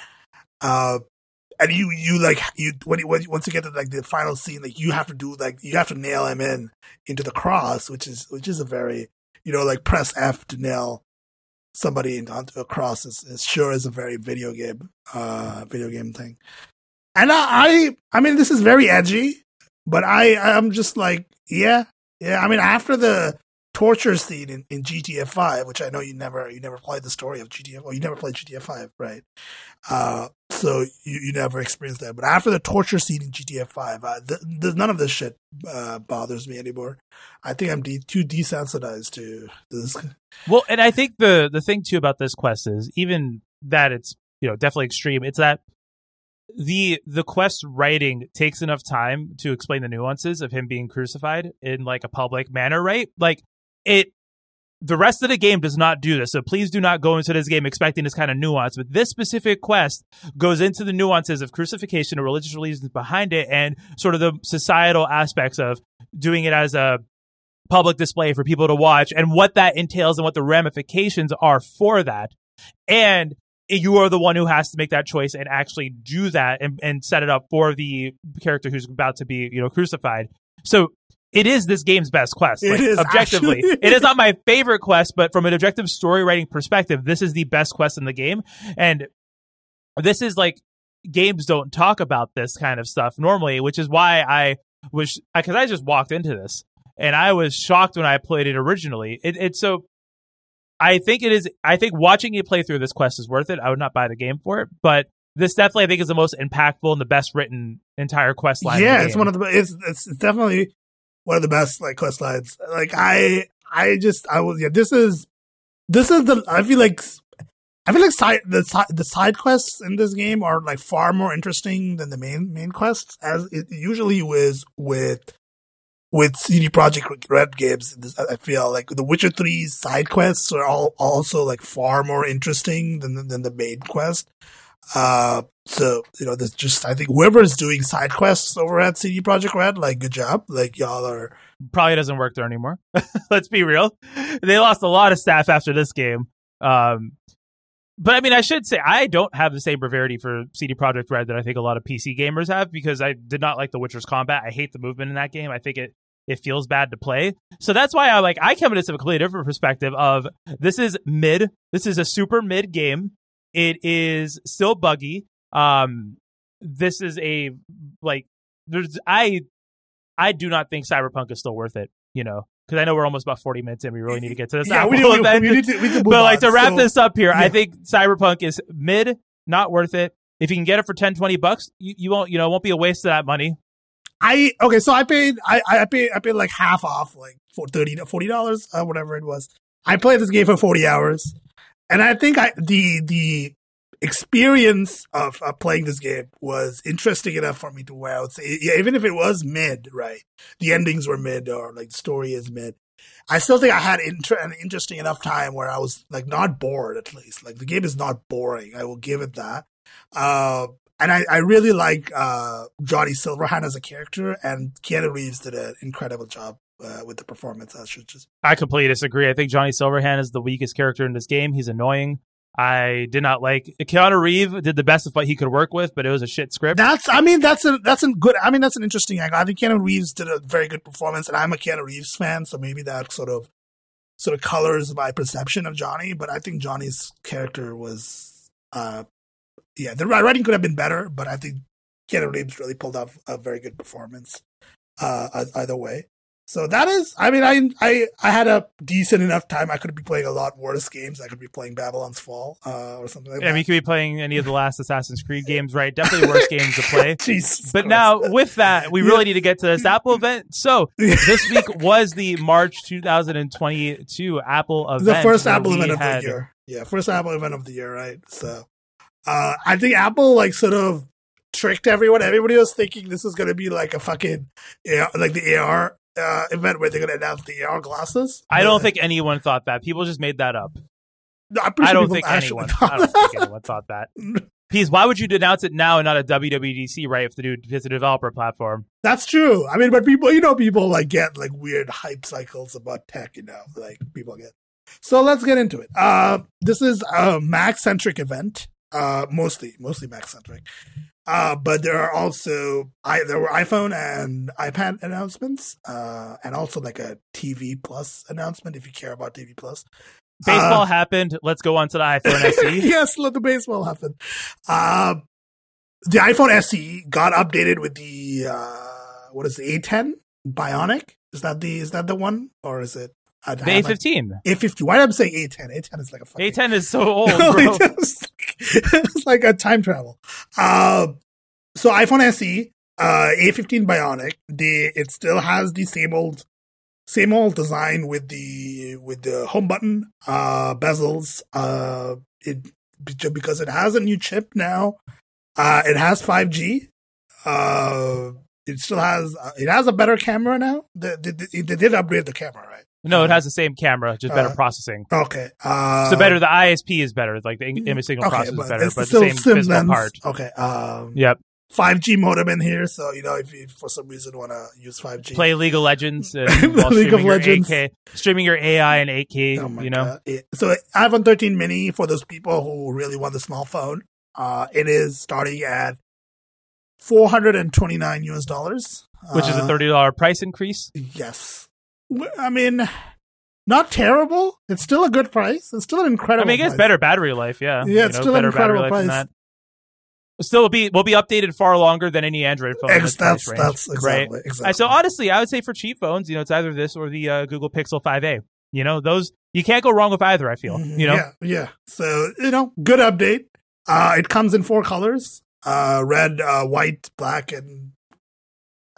Uh, and you you like you when you when once you get to like the final scene, like you have to do like you have to nail him in into the cross, which is which is a very you know like press F to nail somebody onto a cross is, is sure is a very video game uh video game thing. And I, I, I mean, this is very edgy, but I, I'm just like, yeah, yeah. I mean, after the torture scene in, in GTA Five, which I know you never, you never played the story of GTA, or you never played GTA Five, right? Uh, so you, you never experienced that. But after the torture scene in GTA Five, uh, th- th- none of this shit uh, bothers me anymore. I think I'm de- too desensitized to this. Well, and I think the the thing too about this quest is even that it's you know definitely extreme. It's that the the quest writing takes enough time to explain the nuances of him being crucified in like a public manner, right? Like it the rest of the game does not do this. So please do not go into this game expecting this kind of nuance. But this specific quest goes into the nuances of crucifixion and religious reasons behind it and sort of the societal aspects of doing it as a public display for people to watch and what that entails and what the ramifications are for that. And you are the one who has to make that choice and actually do that and, and set it up for the character who's about to be, you know, crucified. So it is this game's best quest. It Like, is, objectively. actually. it is not my favorite quest, but from an objective story writing perspective, this is the best quest in the game. And this is like games don't talk about this kind of stuff normally, which is why I was because I just walked into this and I was shocked when I played it originally. It, it's so I think it is. I think watching you play through this quest is worth it. I would not buy the game for it, but this definitely I think is the most impactful and the best written entire quest line. yeah, it's one of the it's, it's definitely one of the best like quest lines. Like I I just I was yeah. This is this is the I feel like I feel like side the side the side quests in this game are like far more interesting than the main main quests as it usually is with with CD Projekt Red games. I feel like the Witcher 3's side quests are all also like far more interesting than than the main quest. Uh, so you know, there's just I think whoever is doing side quests over at CD Projekt Red, like good job, like y'all are. probably doesn't work there anymore. Let's be real. They lost a lot of staff after this game. Um, but I mean, I should say I don't have the same severity for CD Projekt Red that I think a lot of PC gamers have because I did not like The Witcher's combat. I hate the movement in that game. I think it it feels bad to play. So that's why I like I come at this from a completely different perspective of this is mid. This is a super mid game. It is still buggy. Um, this is a like there's I I do not think Cyberpunk is still worth it. You know, because I know we're almost about forty minutes in. We really need to get to this. Yeah, we, Apple need- we, event. we need to. We need to move but like on. to wrap So- this up here, I think Cyberpunk is mid, not worth it. If you can get it for 10, 20 bucks, you, you won't, you know, it won't be a waste of that money. I okay, so I paid I I paid I paid like half off, like for 30 40 dollars, uh, whatever it was. I played this game for forty hours, and I think I the the experience of uh, playing this game was interesting enough for me to where I would say, yeah, even if it was mid, right? The endings were mid, or like the story is mid. I still think I had inter- an interesting enough time where I was like not bored. At least, like the game is not boring. I will give it that. Uh, and I, I really like uh, Johnny Silverhand as a character, and Keanu Reeves did an incredible job uh, with the performance. I should just. I completely disagree. I think Johnny Silverhand is the weakest character in this game. He's annoying. I did not like Keanu Reeves did the best of what he could work with, but it was a shit script. That's, I mean, that's a that's a good. I mean, that's an interesting angle. I think Keanu Reeves did a very good performance, and I'm a Keanu Reeves fan, so maybe that sort of sort of colors my perception of Johnny. But I think Johnny's character was, uh, yeah, the writing could have been better, but I think Keanu Reeves really pulled off a very good performance. Uh, either way. So that is, I mean, I I I had a decent enough time. I could be playing a lot worse games. I could be playing Babylon's Fall uh, or something like yeah, that. I mean, you could be playing any of the last Assassin's Creed games, right? Definitely worse games to play. But Christ. now, with that, we really need to get to this Apple event. So this week was the March 2022 Apple event. the first Apple event of had- the year. Yeah, first Apple event of the year, right? So, uh, I think Apple like sort of tricked everyone. Everybody was thinking this is going to be like a fucking, yeah, like the AR uh, event where they're going to announce the AR glasses. I don't think anyone thought that. People just made that up. No, I'm pretty I sure don't think anyone. thought I don't think that. anyone thought that. Pease, why would you denounce it now and not a WWDC, right? If the dude is a developer platform. That's true. I mean, but people, you know, people like get like weird hype cycles about tech, you know, like people get. So let's get into it. Uh, this is a Mac centric event, uh, mostly, mostly Mac centric. Uh, but there are also, I, there were iPhone and iPad announcements, uh, and also like a TV Plus announcement if you care about TV Plus. Baseball Uh, happened. Let's go on to the iPhone. SE. yes, let the baseball happen. Uh, the iPhone SE got updated with the uh, what is it, A10 Bionic? Is that the is that the one or is it I- I The A15. a- A50? Why did I say A10? A10 is like a fucking A10 is so old, No. it's, like a time travel. Uh, so iPhone SE, uh, A15 Bionic, it still has the same old, same old design with the with the home button, uh, bezels. Uh, it because it has a new chip now. Uh, it has 5G. Uh, it still has uh, it has a better camera now. They, they they did upgrade the camera, right? No, it has the same camera, just better Uh, processing. Okay. Uh, So better, the ISP is better. Like the image signal okay, processing is better, but the same physical part. Okay. Um, Yep. 5G modem in here, so you know if you for some reason want to use 5G, Play League of Legends and while League of Legends. 8K, streaming your AI in 8K. Oh you know. It- so iPhone 13 mini for those people who really want the small phone. Uh, it is starting at 429 US dollars, which is a Uh, thirty dollar price increase. Yes, I mean, not terrible. It's still a good price. It's still an incredible. I mean, it gets price. better battery life. Yeah, Yeah, it's still an incredible price. that. Still, will be will be updated far longer than any Android phone. Ex- that's range, that's right. exactly exactly. Uh, So honestly, I would say for cheap phones, you know, it's either this or the uh, Google Pixel 5a. You know, those you can't go wrong with either. I feel. Mhm, You know, yeah, yeah. So you know, good update. Uh, it comes in four colors: uh, red, uh, white, black, and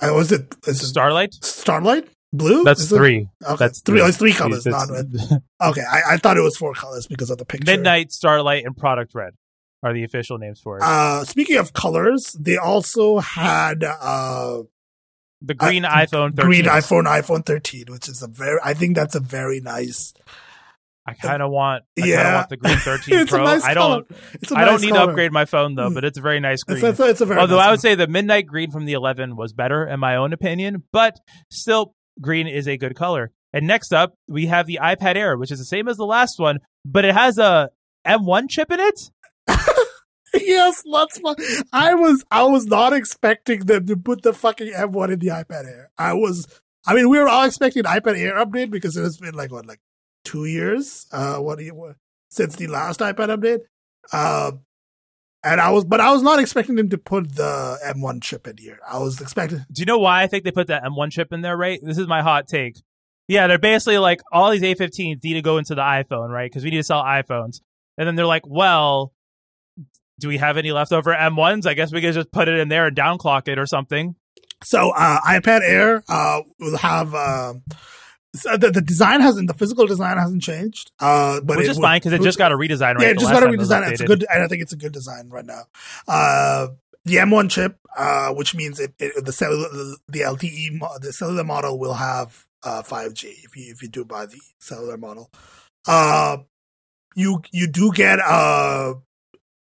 uh, was it Starlight. Starlight blue? That's Is it- three. Okay, That's three. Oh, it's three colors. Not red. Okay, I, I thought it was four colors because of the picture. Midnight, Starlight, and Product Red are the official names for it. Uh, speaking of colors, they also had uh, the green iPhone 13. green iPhone, iPhone 13, which is a very. I think that's a very nice. I kind of want. I kinda Yeah. want the green 13 It's a Pro. nice I don't. a I don't need color. to upgrade my phone though, but it's a very nice green. It's, it's, a, it's a very. Although nice I would say the midnight green from the 11 was better in my own opinion, but still green is a good color. And next up, we have the iPad Air, which is the same as the last one, but it has a M1 chip in it. yes, let's. I was I was not expecting them to put the fucking M1 in the iPad Air. I was. I mean, we were all expecting an iPad Air update because it has been like what, like two years. Uh, what what, since the last iPad update? Uh, and I was, but I was not expecting them to put the M1 chip in here. I was expecting. Do you know why I think they put that M1 chip in there, right? This is my hot take. Yeah, they're basically like all these A15s need to go into the iPhone, right? Because we need to sell iPhones. And then they're like, well, do we have any leftover M1s? I guess we could just put it in there and downclock it or something. So uh, iPad Air uh, will have. Uh, so the, the design hasn't the physical design hasn't changed, uh, but Which it is fine because it just got a redesign, right? yeah, it just got a redesign. It's a good, and I think it's a good design right now. Uh, the M1 chip, uh, which means it, it the cellular, the LTE, the cellular model will have uh 5G if you if you do buy the cellular model. Uh, you you do get uh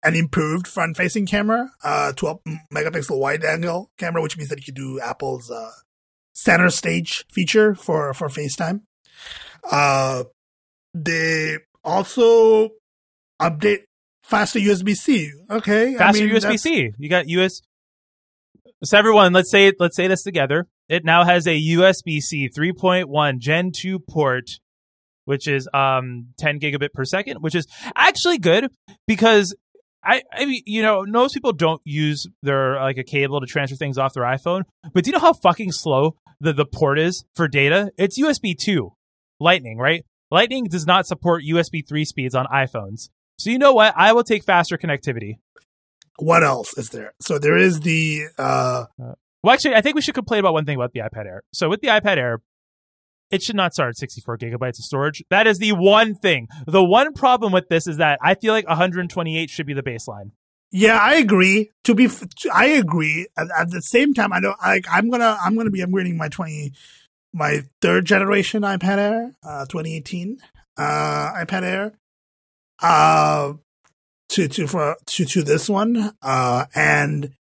an improved front facing camera, uh, 12 megapixel wide angle camera, which means that you can do Apple's uh, center stage feature for, for FaceTime. Uh, they also update faster USB C. Okay. Faster I mean, USB C. You got US. So everyone, let's say let's say this together. It now has a USB C 3.1 Gen 2 port, which is um 10 gigabit per second, which is actually good because I, I mean, you know, most people don't use their like a cable to transfer things off their iPhone. But do you know how fucking slow the, the port is for data? It's USB 2 Lightning, right? Lightning does not support USB 3 speeds on iPhones. So you know what? I will take faster connectivity. What else is there? So there is the uh Well, actually, I think we should complain about one thing about the iPad Air. So with the iPad Air, it should not start at 64 gigabytes of storage. That is the one thing. The one problem with this is that I feel like 128 should be the baseline. Yeah, I agree. To be, I agree. At, at the same time, I don't like. I'm gonna, I'm gonna be upgrading my twenty, my third generation iPad Air, uh, 2018 uh, iPad Air, uh, to to for to to this one, uh, and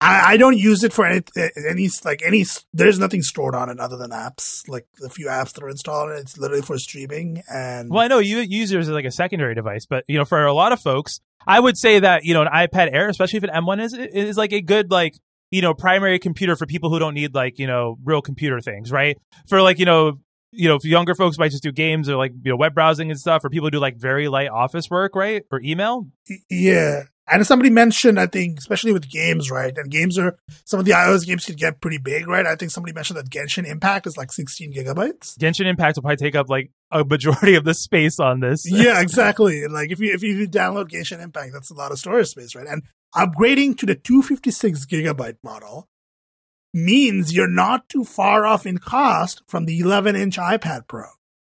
I, I don't use it for any any like any. There's nothing stored on it other than apps, like a few apps that are installed. It's literally for streaming and. Well, I know you use yours as like a secondary device, but you know, for a lot of folks, I would say that you know an iPad Air, especially if an M1 is is like a good like you know primary computer for people who don't need like you know real computer things, right? For like you know you know younger folks might just do games or like you know web browsing and stuff, or people who do like very light office work, right, or email. Yeah. And somebody mentioned, I think, especially with games, right? And games are some of the iOS games could get pretty big, right? I think somebody mentioned that Genshin Impact is like 16 gigabytes. Genshin Impact will probably take up like a majority of the space on this. yeah, exactly. Like if you if you download Genshin Impact, that's a lot of storage space, right? And upgrading to the 256 gigabyte model means you're not too far off in cost from the 11 inch iPad Pro,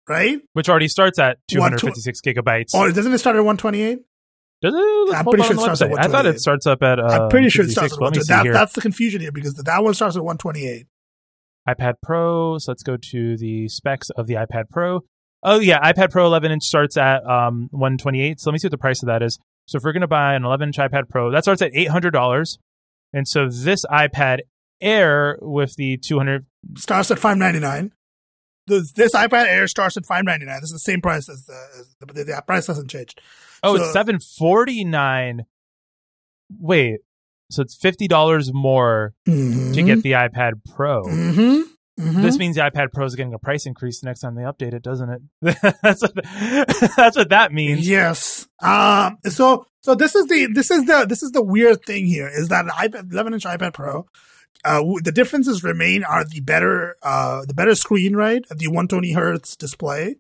right? Which already starts at 256 gigabytes. Or doesn't it start at 128? Does it? I'm pretty sure it starts at website. I thought it starts up at. Uh, I'm pretty sure it starts at 128. That, that's the confusion here because that one starts at 128. iPad Pro. So let's go to the specs of the iPad Pro. Oh yeah, iPad Pro 11 inch starts at um 128. So let me see what the price of that is. So if we're gonna buy an 11 inch iPad Pro, that starts at $800. And so this iPad Air with the 200. starts at five ninety nine. This, this iPad Air starts at five ninety nine. This is the same price as the, as the, the, the price hasn't changed. Oh, So- it's 749. Wait, so it's fifty dollars more Mm-hmm. to get the iPad Pro. Mm-hmm. Mm-hmm. This means the iPad Pro is getting a price increase the next time they update it, doesn't it? that's what that's what that means. yes. Um. So so this is the this is the this is the weird thing here is that iPad 11 inch iPad Pro. Uh, the differences remain are the better uh the better screen right the 120 hertz display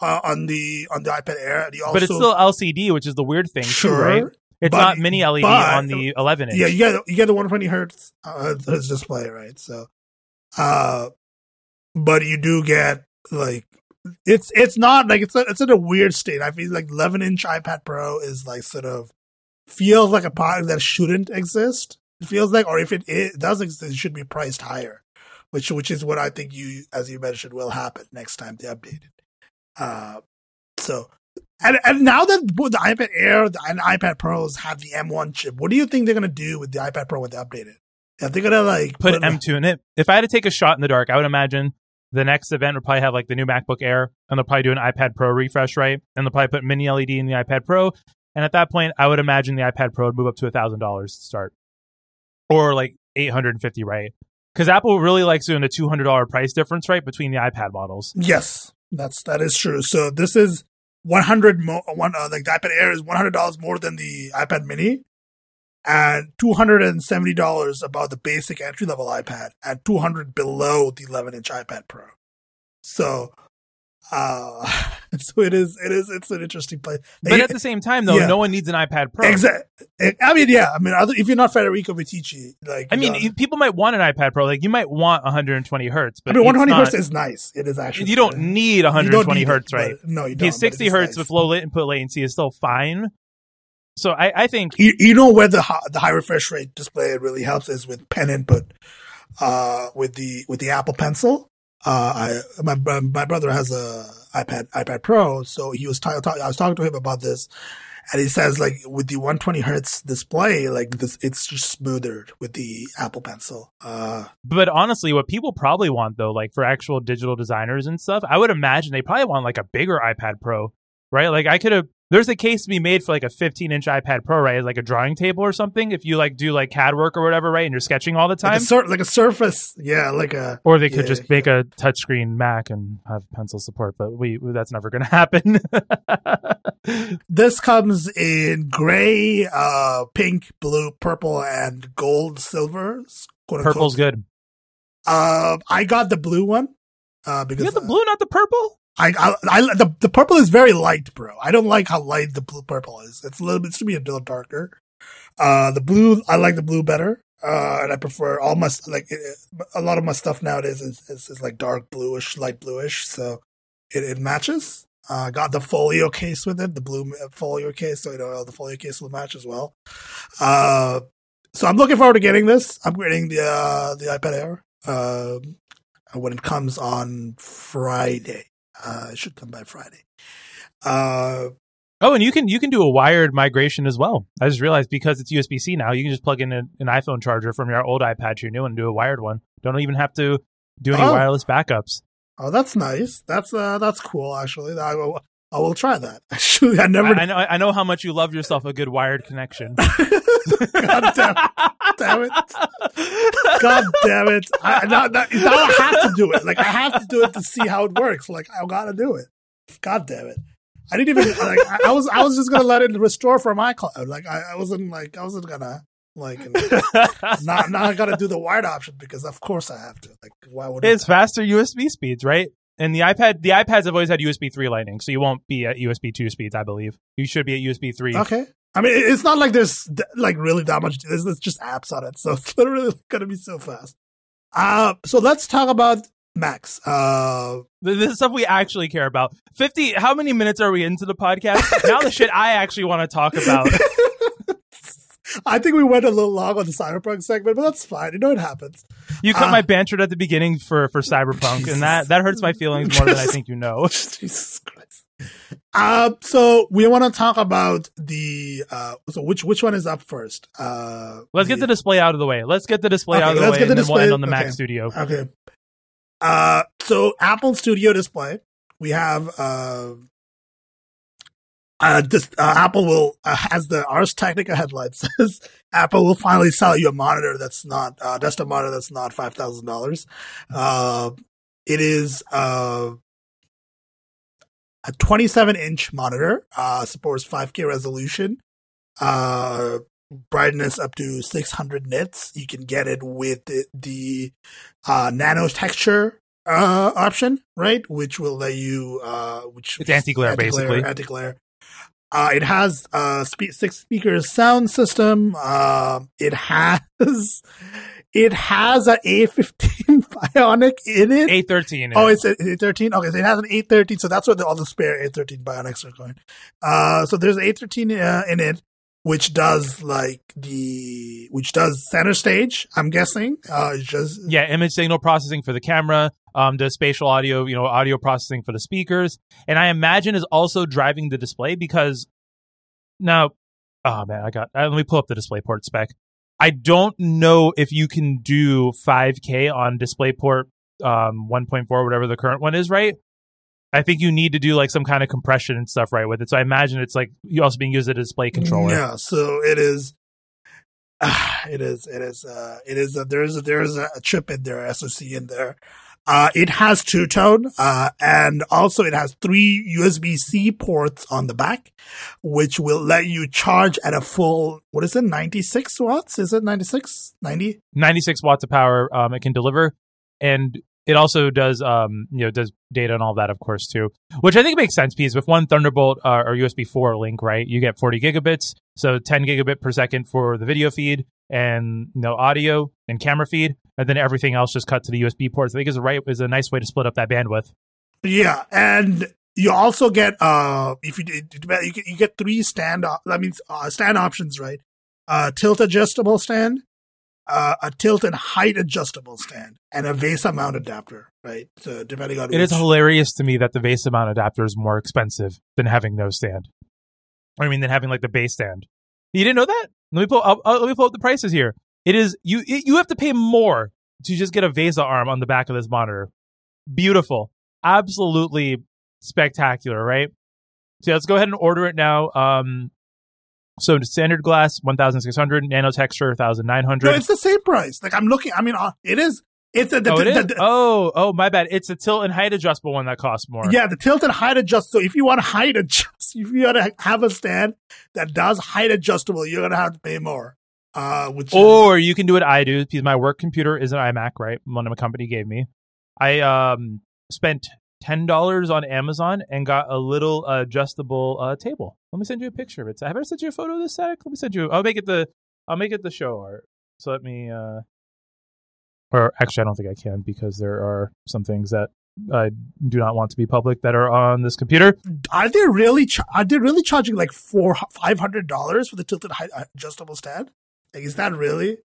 uh, on the on the iPad Air. The also, but it's still LCD, which is the weird thing, too, sure right? It's but- not mini LED but- on the 11 inch. Yeah, you get you get the 120 hertz uh, display, right? So, uh, but you do get like it's it's not like it's a, it's in a weird state. I feel like 11 inch iPad Pro is like sort of feels like a product that shouldn't exist. It feels like, or if it, it does exist, it should be priced higher, which which is what I think you, as you mentioned, will happen next time they update it. Uh, so and and now that both the iPad Air and iPad Pros have the M1 chip, what do you think they're gonna do with the iPad Pro when they update it? Are they gonna like Put M2 in it. If I had to take a shot in the dark, I would imagine the next event would probably have like the new MacBook Air, and they'll probably do an iPad Pro refresh, right? And they'll probably put mini LED in the iPad Pro. And at that point, I would imagine the iPad Pro would move up to a thousand dollars to start, or like eight hundred and fifty, right? Because Apple really likes doing a two hundred dollar price difference, right, between the iPad models. Yes, that's that is true. So this is 100 more. One uh, like the iPad Air is 100 dollars more than the iPad Mini, and 270 dollars about the basic entry level iPad, and 200 below the 11 inch iPad Pro. So, uh, so it is. It is. It's an interesting place. But at the same time, though, Yeah. no one needs an iPad Pro. Exactly. I mean, yeah. I mean, if you're not Federico Viticci, like I mean, you- people might want an iPad Pro. Like you might want 120 hertz, but I mean, it's 120 not- hertz is nice. It is actually. You don't need You don't 120 need hertz, it, right? No, you don't. Because 60 hertz nice. with low input latency is still fine. So I, I think you, you know where the high, the high refresh rate display really helps is with pen input uh with the with the apple pencil uh i my my brother has a ipad ipad pro so he was ta- ta- i was talking to him about this and he says like with the 120 hertz display, like this, it's just smoother with the Apple Pencil. Uh, But honestly, what people probably want though, like for actual digital designers and stuff, I would imagine they probably want like a bigger iPad Pro, right? Like I could have. There's a case to be made for like a 15 inch iPad Pro, right? Like a drawing table or something. If you like do like CAD work or whatever, right, and you're sketching all the like time. a sur- like a Surface, yeah, like a or they could Yeah, just make a touchscreen Mac and have pencil support, but we that's never going to happen. This comes in gray, uh, pink, blue, purple, and gold, silver. quote unquote. Purple's good. Uh, I got the blue one. Uh, because You got the blue, not the purple. I, I, I, the, the purple is very light, bro. I don't like how light the blue purple is. It's a little bit, it should be a little darker. Uh, the blue, I like the blue better. Uh, and I prefer all my, like, a lot of my stuff nowadays is, is, is like dark bluish, light bluish. So it, it matches. Uh, got the folio case with it, the blue folio case. So, you know, the folio case will match as well. Uh, so I'm looking forward to getting this. I'm getting the, uh, the iPad Air, um, when it comes on Friday. Uh, it should come by Friday. Uh, Oh, and you can you can do a wired migration as well. I just realized because it's USB C now, you can just plug in an, an iPhone charger from your old iPad to your new one and do a wired one. Don't even have to do any Oh. wireless backups. oh, that's nice. That's uh, that's cool. Actually, I will, I will try that. Actually, I never. I, I know I know how much you love yourself a good wired connection. God damn, damn it! God damn it! I, now, now, now I have to do it. Like I have to do it to see how it works. Like I gotta do it. God damn it! I didn't even like. I, I was I was just gonna let it restore from iCloud. Like I, I wasn't like I wasn't gonna like. now, now I gotta do the wired option because of course I have to. Like why would it's faster USB speeds, right? And the iPad, the iPads have always had USB three Lightning, so you won't be at USB two speeds, I believe. You should be at USB three. Okay. I mean, it's not like there's like really that much. There's, there's just apps on it, so it's literally gonna be so fast. Uh, so let's talk about Macs. Uh, This is stuff we actually care about. Fifty. How many minutes are we into the podcast? now the shit I actually want to talk about. I think we went a little long on the cyberpunk segment, but that's fine. You know it happens. You cut Uh, my banter at the beginning for for Cyberpunk, and that that hurts my feelings more than I think you know. Jesus Christ. Uh, so we want to talk about the uh, so which which one is up first? Uh, Let's get the display out of the way. Let's get the display Okay, out of the let's way, get and the then we'll end display- on the Mac. Studio. Okay. Uh, so Apple Studio Display, we have uh, uh, this, uh Apple will uh, has the Ars Technica headline says Apple will finally sell you a monitor that's not uh, desktop monitor that's not five thousand dollars. Uh, it is uh, a twenty-seven inch monitor. Uh, supports five K resolution. Uh, brightness up to 600 nits. You can get it with the, the uh, nano texture uh, option, right? Which will let you, uh, which It's anti-glare, basically. Anti glare. Uh, it has uh, spe- six speakers sound system. Uh, it has it has a A15 Bionic in it. A thirteen. Oh, it's a A13. Okay, so it has an A13, so that's where the, all the spare A13 Bionics are going. Uh, so there's an A13 uh, in it, which does like the which does center stage. I'm guessing. Uh, it's just yeah, image signal processing for the camera, um, does spatial audio, you know, audio processing for the speakers, and I imagine is also driving the display because now, oh man, I got. Uh, let me pull up the display port spec. I don't know if you can do 5K on DisplayPort um 1.4, whatever the current one is, right? I think you need to do like some kind of compression and stuff right with it. So I imagine it's like you also being used as a display controller. Yeah, so it is. Uh, it is. It is. Uh, it is. A, there is. A, there is a chip in there, SoC in there. Uh, it has two tone, uh, and also it has three USB C ports on the back, which will let you charge at a full. What is it? Ninety six watts? Is it 96? 90? 96 watts of power um, it can deliver and it also does um you know does data and all that of course too which i think makes sense because with one thunderbolt uh, or usb 4 link right you get 40 gigabits so 10 gigabit per second for the video feed and you know audio and camera feed and then everything else just cut to the usb ports. I think is a right is a nice way to split up that bandwidth. Yeah, and you also get uh if you you get you get three stand that means uh, stand options right? Uh tilt adjustable stand uh, a tilt and height adjustable stand and a VESA mount adapter right? So depending on it is which- hilarious to me that the VESA mount adapter is more expensive than having no stand. I mean, than having like the base stand. You didn't know that? Let me pull. I'll, I'll- let me pull up the prices here. It is you. it- You have to pay more to just get a VESA arm on the back of this monitor. Beautiful, absolutely spectacular, right? So let's go ahead and order it now. Um, so standard glass one thousand six hundred, nano texture thousand nine No, it's the same price. Like I'm looking. I mean, uh, it is. It's a, the, Oh, it the- is. the- oh, oh, my bad. It's a tilt and height adjustable one that costs more. Yeah, the tilt and height adjust. So if you want to height adjust, if you want to have a stand that does height adjustable, you're gonna have to pay more. Uh, which is- Or you can do what I do because my work computer is an iMac, right? One of my company gave me. I um spent ten dollars on Amazon and got a little adjustable uh, table. Let me send you a picture of it. Have I sent you a photo of this, Zach? Let me send you. I'll make it the. I'll make it the show art. So let me. uh Or actually, I don't think I can because there are some things that I do not want to be public that are on this computer. are they really? Ch- are they really charging like four five hundred dollars for the tilted height adjustable stand? Like, is that really?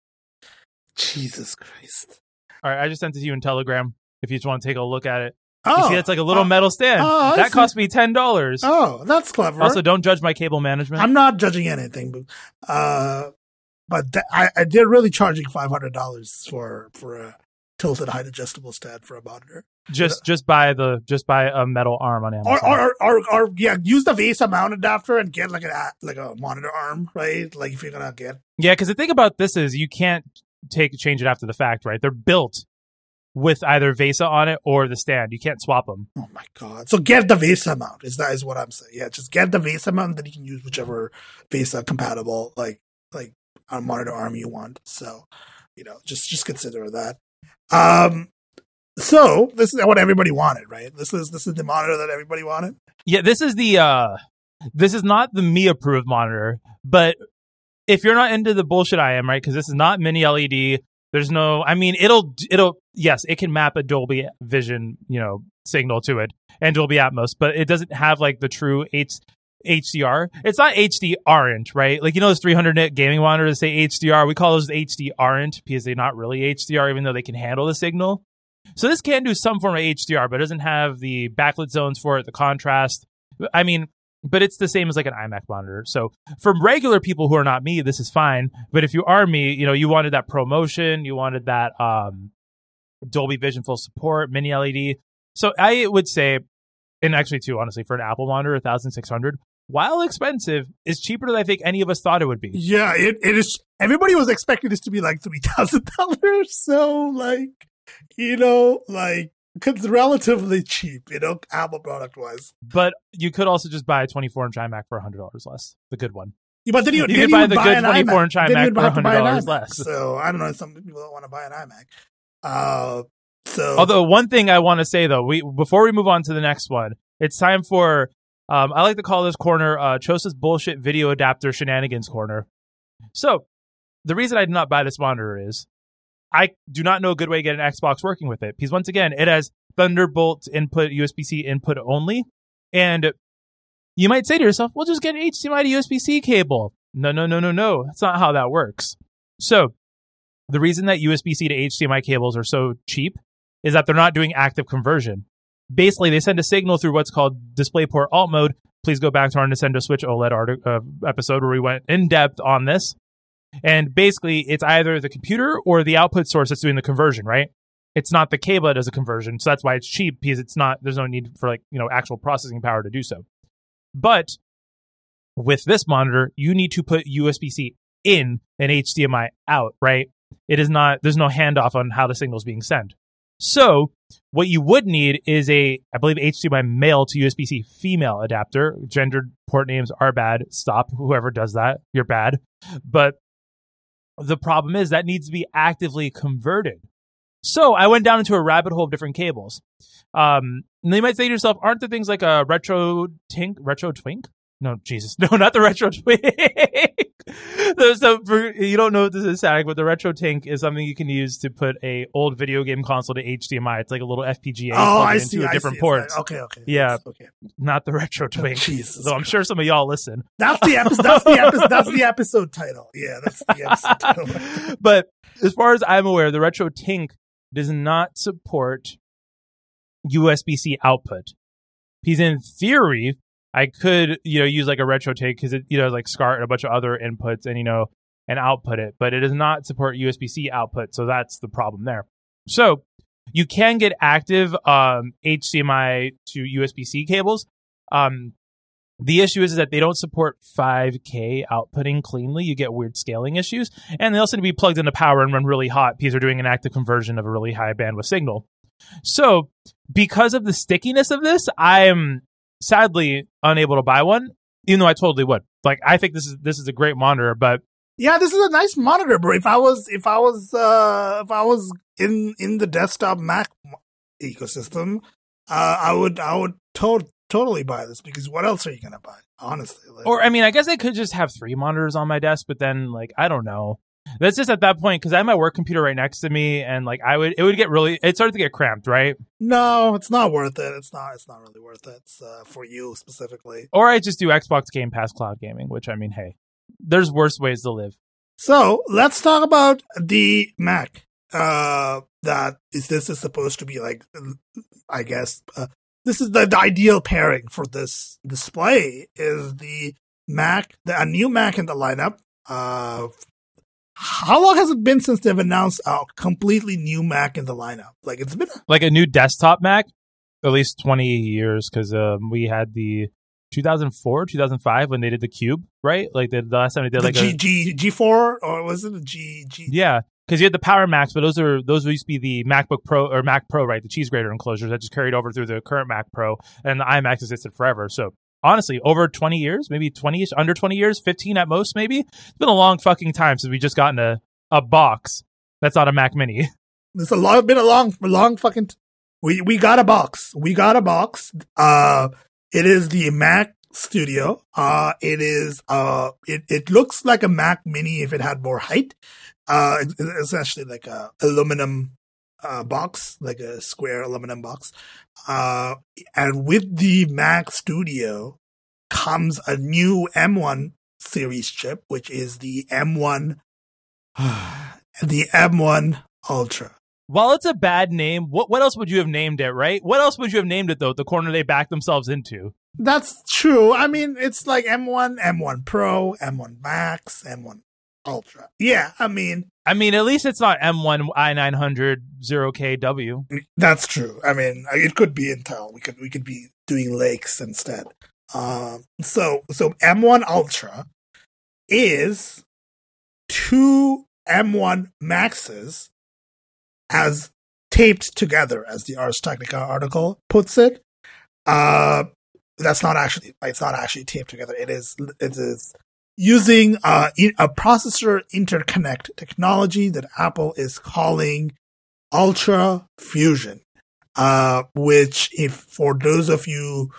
Jesus Christ! All right, I just sent it to you in Telegram. If you just want to take a look at it, you Oh, see, it's like a little oh, metal stand. oh, that cost me ten dollars. oh, that's clever. Also, don't judge my cable management. I'm not judging anything, but uh, but th- I, I they're really charging five hundred dollars for for a tilted height adjustable stand for a monitor. just just buy the just buy a metal arm on Amazon. Or, or, or, or, yeah, use the VESA mount adapter and get like a like a monitor arm, right? Like if you're gonna get yeah, because the thing about this is you can't take change it after the fact, right? They're built with either VESA on it or the stand. You can't swap them. oh my god, so get the VESA mount. Is that is what I'm saying? Yeah, just get the VESA mount, then you can use whichever VESA compatible like like uh, monitor arm you want. So you know, just just consider that. Um, so this is what everybody wanted, right? This is this is the monitor that everybody wanted. Yeah, this is the uh this is not the me approved monitor, but if you're not into the bullshit I am, right? Because this is not mini LED. There's no, I mean, it'll it'll yes, it can map a Dolby Vision, you know, signal to it and Dolby Atmos, but it doesn't have like the true H HDR. It's not HDR-ent, right? Like you know those 300 nit gaming monitors say HDR. We call those HDR-ent because they're not really HDR, even though they can handle the signal. So this can do some form of HDR, but it doesn't have the backlit zones for it, the contrast. I mean, but it's the same as like an iMac monitor. So for regular people who are not me, this is fine. But if you are me, you know, you wanted that promotion, you wanted that um, Dolby Vision full support, mini LED. So I would say, and actually too, honestly, for an Apple monitor, 1600 while expensive, is cheaper than I think any of us thought it would be. Yeah, it, it is. Everybody was expecting this to be like three thousand dollars. So like, you know, like it's relatively cheap. You know, Apple product wise. But you could also just buy a 24 inch iMac for $100 less, the good one. Yeah, but then you, You then could buy the buy good 24 iMac. inch iMac for have to buy an $100 iMac. less. So I don't know. Some people don't want to buy an iMac. Uh, so Although one thing I want to say though, we before we move on to the next one, it's time for um, I like to call this corner uh, Chosa's bullshit video adapter shenanigans corner. So the reason I did not buy this monitor is I do not know a good way to get an Xbox working with it because once again it has Thunderbolt input, USB C input only, and you might say to yourself, "Well, just get an HDMI to USB C cable." No, no, no, no, no. That's not how that works. So the reason that USB C to HDMI cables are so cheap is that they're not doing active conversion. Basically, they send a signal through what's called DisplayPort alt mode. Please go back to our Nintendo Switch OLED artic- uh, episode where we went in depth on this. And basically, it's either the computer or the output source that's doing the conversion, right? It's not the cable that does a conversion, so that's why it's cheap because it's not. There's no need for like you know actual processing power to do so. But with this monitor, you need to put USB C in and HDMI out, right? It is not. There's no handoff on how the signal is being sent. So what you would need is a, I believe, HDMI male to USB C female adapter. Gendered port names are bad. Stop. Whoever does that, you're bad. But the problem is that needs to be actively converted. So I went down into a rabbit hole of different cables. Um, and you might say to yourself, aren't there things like a retro tink, retro twink? No, Jesus, no, not the retro twink. so, for, you don't know what this is, Sag, but the retro tink is something you can use to put a old video game console to HDMI. It's like a little FPGA. Oh, I into see. a I different like- okay, okay. Yeah. Yes, okay. Not the retro oh, twink. Jesus. So I'm sure some of y'all listen. That's the episode. That's the episode. That's the episode title. Yeah, that's the episode title. but as far as I'm aware, the Retro Tink does not support USB C output. Because in theory, I could, you know, use like a RetroTINK because it, you know, like SCART and a bunch of other inputs and, you know, and output it, but it does not support USB C output. So that's the problem there. So you can get active um, HDMI to USB C cables. Um, the issue is, is that they don't support 5K outputting cleanly. You get weird scaling issues. And they also need to be plugged into power and run really hot because they're doing an active conversion of a really high bandwidth signal. So, because of the stickiness of this, I am sadly unable to buy one, even though I totally would. Like, I think this is this is a great monitor, but yeah, this is a nice monitor, bro. If I was if I was uh if I was in in the desktop Mac ecosystem, uh I would I would to- totally buy this because what else are you gonna buy? Honestly, like, or I mean, I guess I could just have three monitors on my desk, but then like I don't know. That's just at that point because I have my work computer right next to me, and like I would, it would get really, it started to get cramped, right? no, it's not worth it. It's not. It's not really worth it it's, uh, for you specifically. Or I just do Xbox Game Pass cloud gaming, which I mean, hey, there's worse ways to live. So let's talk about the Mac. Uh, that is this is supposed to be like, I guess, uh, this is the, the ideal pairing for this display is the Mac, the, a new Mac in the lineup. Uh, how long has it been since they've announced a completely new Mac in the lineup? Like it's been a, Like a new desktop Mac, at least 20 years because um, we had the 2004, 2005 when they did the Cube, right? Like the, the last time they did the like G, a, G G four or was it a G G? yeah. Because you had the Power Macs, but those are those used to be the MacBook Pro or Mac Pro, right? The cheese grater enclosures that just carried over through the current Mac Pro, and the iMac existed forever. So honestly, over 20 years, maybe 20 ish, under 20 years, 15 at most, maybe. It's been a long fucking time since we just gotten a, a box that's not a Mac Mini. It's a long, been a long, long fucking. T- we we got a box. We got a box. Uh, it is the Mac Studio. Uh, it is uh, it it looks like a Mac Mini if it had more height. Uh, it's it's essentially like a aluminum uh box, like a square aluminum box. Uh, and with the Mac Studio comes a new M1 series chip, which is the M1, the M1 Ultra. While it's a bad name, what what else would you have named it, right? What else would you have named it though? The corner they backed themselves into. That's true. I mean, it's like M1, M1 Pro, M1 Max, M1 Ultra. Yeah, I mean, I mean, at least it's not M1 i900 0KW. that's true. I mean, it could be Intel. We could we could be doing Lakes instead. Um, so so M1 Ultra is two M1 Maxes as taped together, as the Ars Technica article puts it. Uh, that's not actually it's not actually taped together. It is it is using a processor interconnect technology that Apple is calling Ultra Fusion. Uh, which, if for those of you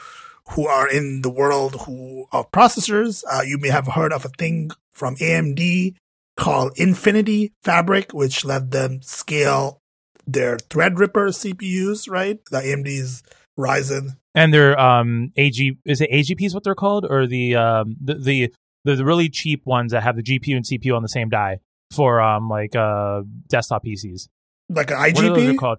who are in the world who of processors, uh, you may have heard of a thing from AMD called Infinity Fabric, which let them scale their Threadripper CPUs, right? The AMD's Ryzen And their um AG is it AGP is what they're called or the um the the the, the really cheap ones that have the GPU and CPU on the same die for um like uh desktop PCs. like an What are those IGP. called?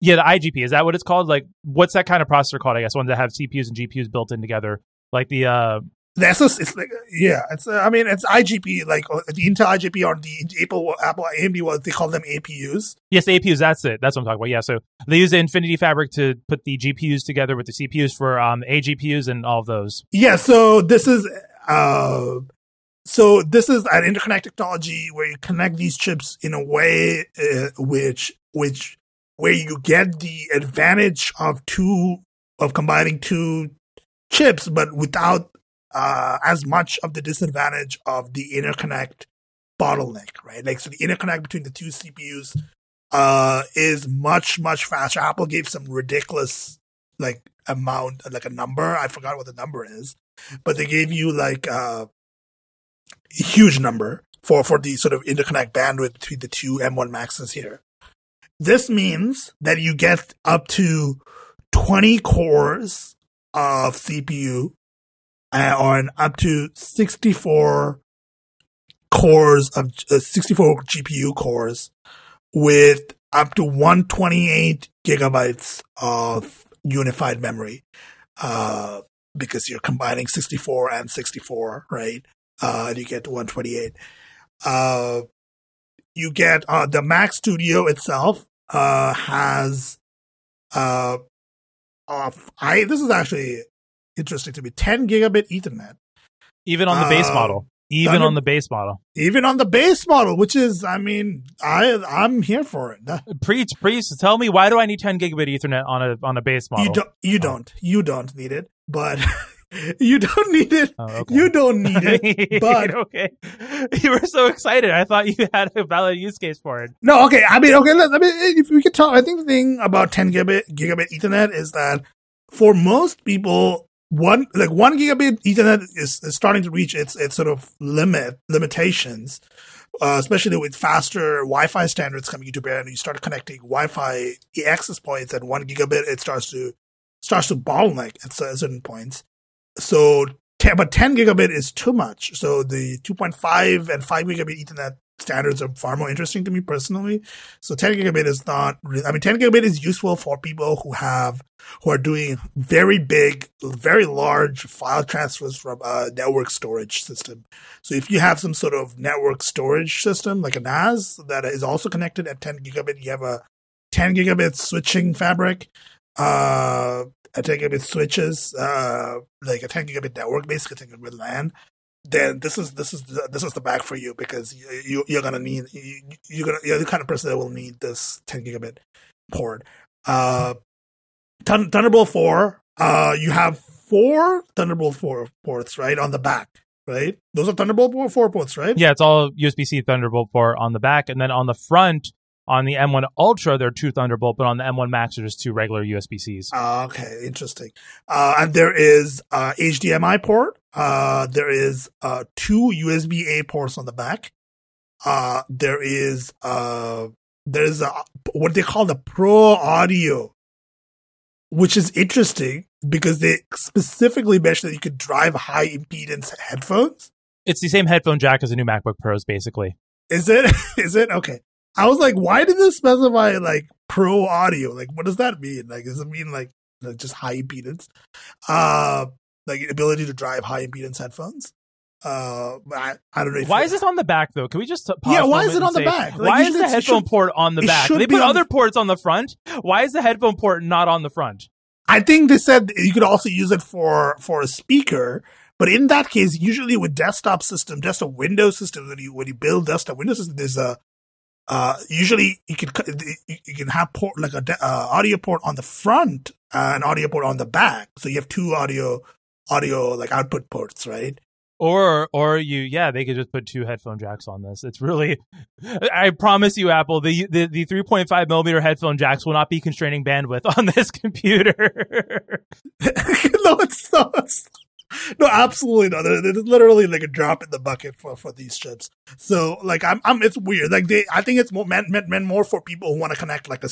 Yeah, the IGP is that what it's called? Like, what's that kind of processor called? I guess ones that have CPUs and GPUs built in together, like the uh The SoC, it's like yeah, it's uh, I mean it's IGP like uh, the Intel IGP or the Apple Apple AMD what they call them APUs. yes, the APUs. That's it. That's what I'm talking about. Yeah, so they use the Infinity Fabric to put the GPUs together with the CPUs for um AGPUs and all of those. Yeah, so this is uh so this is an interconnect technology where you connect these chips in a way uh, which which where you get the advantage of two of combining two chips but without uh as much of the disadvantage of the interconnect bottleneck, right? Like so the interconnect between the two CPUs uh is much much faster. Apple gave some ridiculous like amount like a number. I forgot what the number is, but they gave you like uh, a huge number for for the sort of interconnect bandwidth between the two M1 Maxes here. This means that you get up to 20 cores of CPU uh, on up to 64 cores of uh, 64 GPU cores with up to 128 gigabytes of unified memory. Uh, because you're combining 64 and 64, right? Uh, and you get 128. Uh, you get uh, the Mac Studio itself uh, has uh, uh, I this is actually interesting to me 10 gigabit Ethernet. Even on the base Uh, model. Even on the base model. Even on the base model, which is, I mean, I I'm here for it. Preach, preach. Tell me why do I need 10 gigabit Ethernet on a on a base model? You don't, you don't, you don't need it, but you don't need it. Oh, okay. You don't need it. but- okay, you were so excited. I thought you had a valid use case for it. No, okay. I mean, okay. Let, I mean, if we could talk, I think the thing about 10 gigabit gigabit Ethernet is that for most people, one like one gigabit Ethernet is, is starting to reach its its sort of limit limitations, uh, especially with faster Wi-Fi standards coming into bear, and you start connecting Wi-Fi access points at one gigabit, it starts to starts to bottleneck at certain points. So, but 10 gigabit is too much. So the 2.5 and 5 gigabit Ethernet standards are far more interesting to me personally. So 10 gigabit is not, re- I mean, 10 gigabit is useful for people who have, who are doing very big, very large file transfers from a network storage system. So if you have some sort of network storage system, like a NAS that is also connected at 10 gigabit, you have a 10 gigabit switching fabric, uh, a 10 gigabit switches, uh, like a 10 gigabit network, basically 10 gigabit LAN then this is this is this is the bag for you because you, you you're gonna need you, you're gonna you're the kind of person that will need this 10 gigabit port. Uh, Thun- Thunderbolt 4. Uh, you have four Thunderbolt 4 ports right on the back, right? Those are Thunderbolt 4 ports, right? Yeah, it's all USB C Thunderbolt 4 on the back, and then on the front, on the M1 Ultra, there are two Thunderbolt, but on the M1 Max, there's just two regular USB Cs. Ah, okay, interesting. Uh, and there is uh, HDMI port. Uh, there is uh, two USB A ports on the back. Uh, there is uh, there is a, what they call the Pro Audio, which is interesting because they specifically mention that you could drive high impedance headphones. It's the same headphone jack as the new MacBook Pros, basically. Is it? Is it okay? I was like, why did this specify like pro audio? Like, what does that mean? Like, does it mean like, just high impedance? Uh, like ability to drive high impedance headphones? Uh, I, I don't know. Why is this on the back, though? Can we just pause Yeah, why is it on the say, back? Like, why is the headphone should- port on the back? They put other the- ports on the front. Why is the headphone port not on the front? I think they said you could also use it for for a speaker, but in that case, usually with desktop system, desktop Windows system, when you when you build desktop Windows system, there's a uh, usually you can you can have port like a uh, audio port on the front uh, and audio port on the back, so you have two audio audio like output ports, right? Or, or you, yeah, they could just put two headphone jacks on this. It's really, I promise you, Apple, the the, the 3.5 millimeter headphone jacks will not be constraining bandwidth on this computer. no, it's not. It's, no, absolutely not. There's literally like a drop in the bucket for, for these chips. So like I'm, I'm it's weird. Like they, I think it's more meant meant, meant more for people who want to connect like a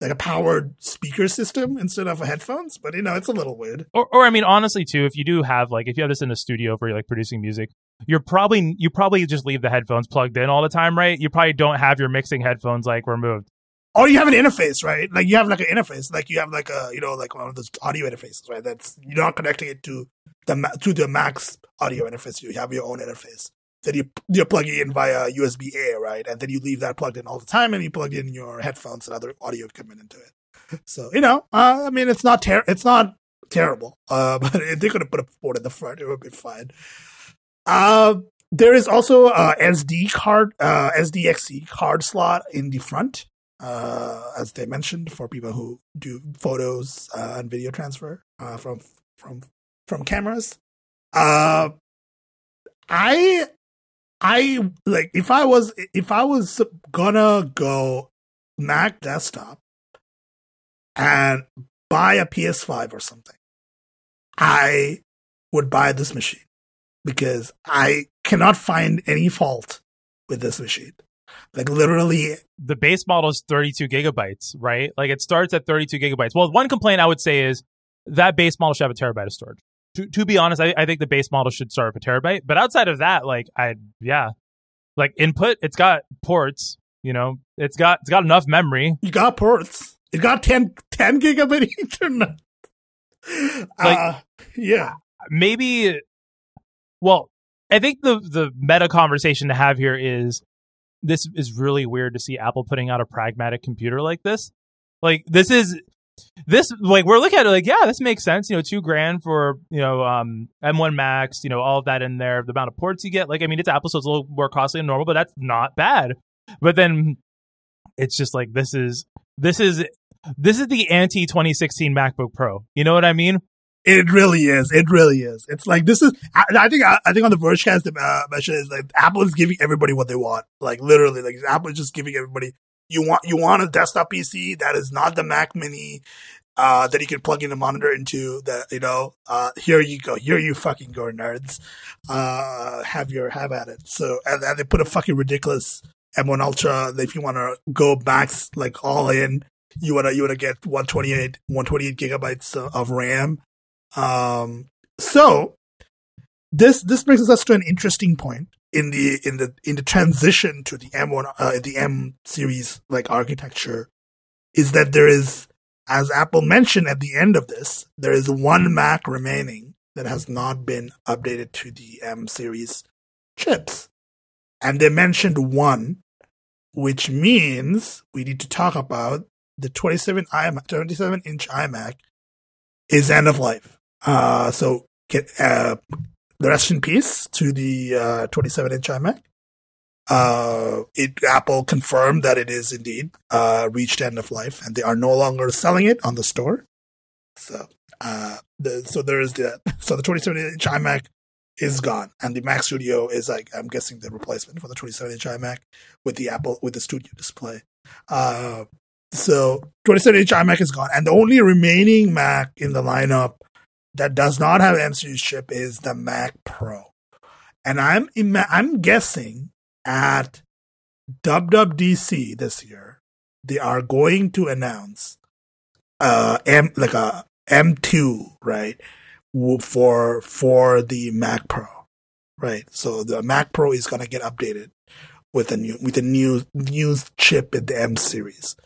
like a powered speaker system instead of headphones. But you know, it's a little weird. or, or I mean, honestly, too, if you do have like, if you have this in a studio for like producing music, you're probably you probably just leave the headphones plugged in all the time, right? You probably don't have your mixing headphones like removed. Or you have an interface, right? Like you have like an interface, like you have like a you know like one of those audio interfaces, right? That's you're not connecting it to the to the Max audio interface. You have your own interface. Then you you're plugging in via USB A, right? And then you leave that plugged in all the time, and you plug in your headphones and other audio equipment into it. So you know, uh, I mean, it's not ter- it's not terrible, uh, but if they could have put a port in the front, it would be fine. Uh, there is also a SD card, uh, SDXC card slot in the front uh, as they mentioned, for people who do photos uh, and video transfer uh, from from from cameras. Uh, I I like if I was if I was gonna go Mac desktop and buy a PS5 or something, I would buy this machine because I cannot find any fault with this machine. Like literally the base model is 32 gigabytes, right? Like it starts at 32 gigabytes. Well, one complaint I would say is that base model should have a terabyte of storage. To, to be honest, I, I think the base model should start with a terabyte. But outside of that, like I, yeah, like input, it's got ports. You know, it's got it's got enough memory. You got ports. It got 10, 10 gigabit Ethernet. Like- uh, yeah. maybe. Well, I think the the meta conversation to have here is this is really weird to see Apple putting out a pragmatic computer like this. Like this is this like we're looking at it like yeah this makes sense you know two grand for you know um m1 max you know all of that in there the amount of ports you get. Like i mean it's apple so it's a little more costly than normal but that's not bad. But then it's just like this is this is this is the anti 2016 macbook pro. You know what i mean It really is. It really is. It's like this is. I, I think. I, I think on the Vergecast, uh, mention is like Apple is giving everybody what they want. Like literally, like Apple is just giving everybody. You want you want a desktop PC that is not the Mac Mini, uh, that you can plug in a monitor into. That you know, uh, here you go. Here you fucking go, nerds. Uh, have your have at it. So and, and they put a fucking ridiculous M1 Ultra. If you want to go max like all in, you wanna you wanna get 128 128 gigabytes of RAM. Um, so this this brings us to an interesting point in the in the in the transition to the M1 uh, the M series like architecture is that there is as Apple mentioned at the end of this there is one Mac remaining that has not been updated to the M series chips. And they mentioned one which means we need to talk about the 27 iMac 27 inch iMac is end of life uh, so get uh, the rest in peace to the uh, 27 inch iMac. Uh, it Apple confirmed that it is indeed uh, reached end of life, and they are no longer selling it on the store. So, uh, the so there is the so the 27 inch iMac is gone, and the Mac Studio is like I'm guessing the replacement for the 27 inch iMac with the Apple with the Studio display. Uh, so 27 inch iMac is gone, and the only remaining Mac in the lineup that does not have M series chip is the Mac Pro, and I'm ima- I'm guessing at WWDC this year they are going to announce uh M like a M2 right for for the Mac Pro right? So the Mac Pro is gonna get updated with a new with a new new chip in the M series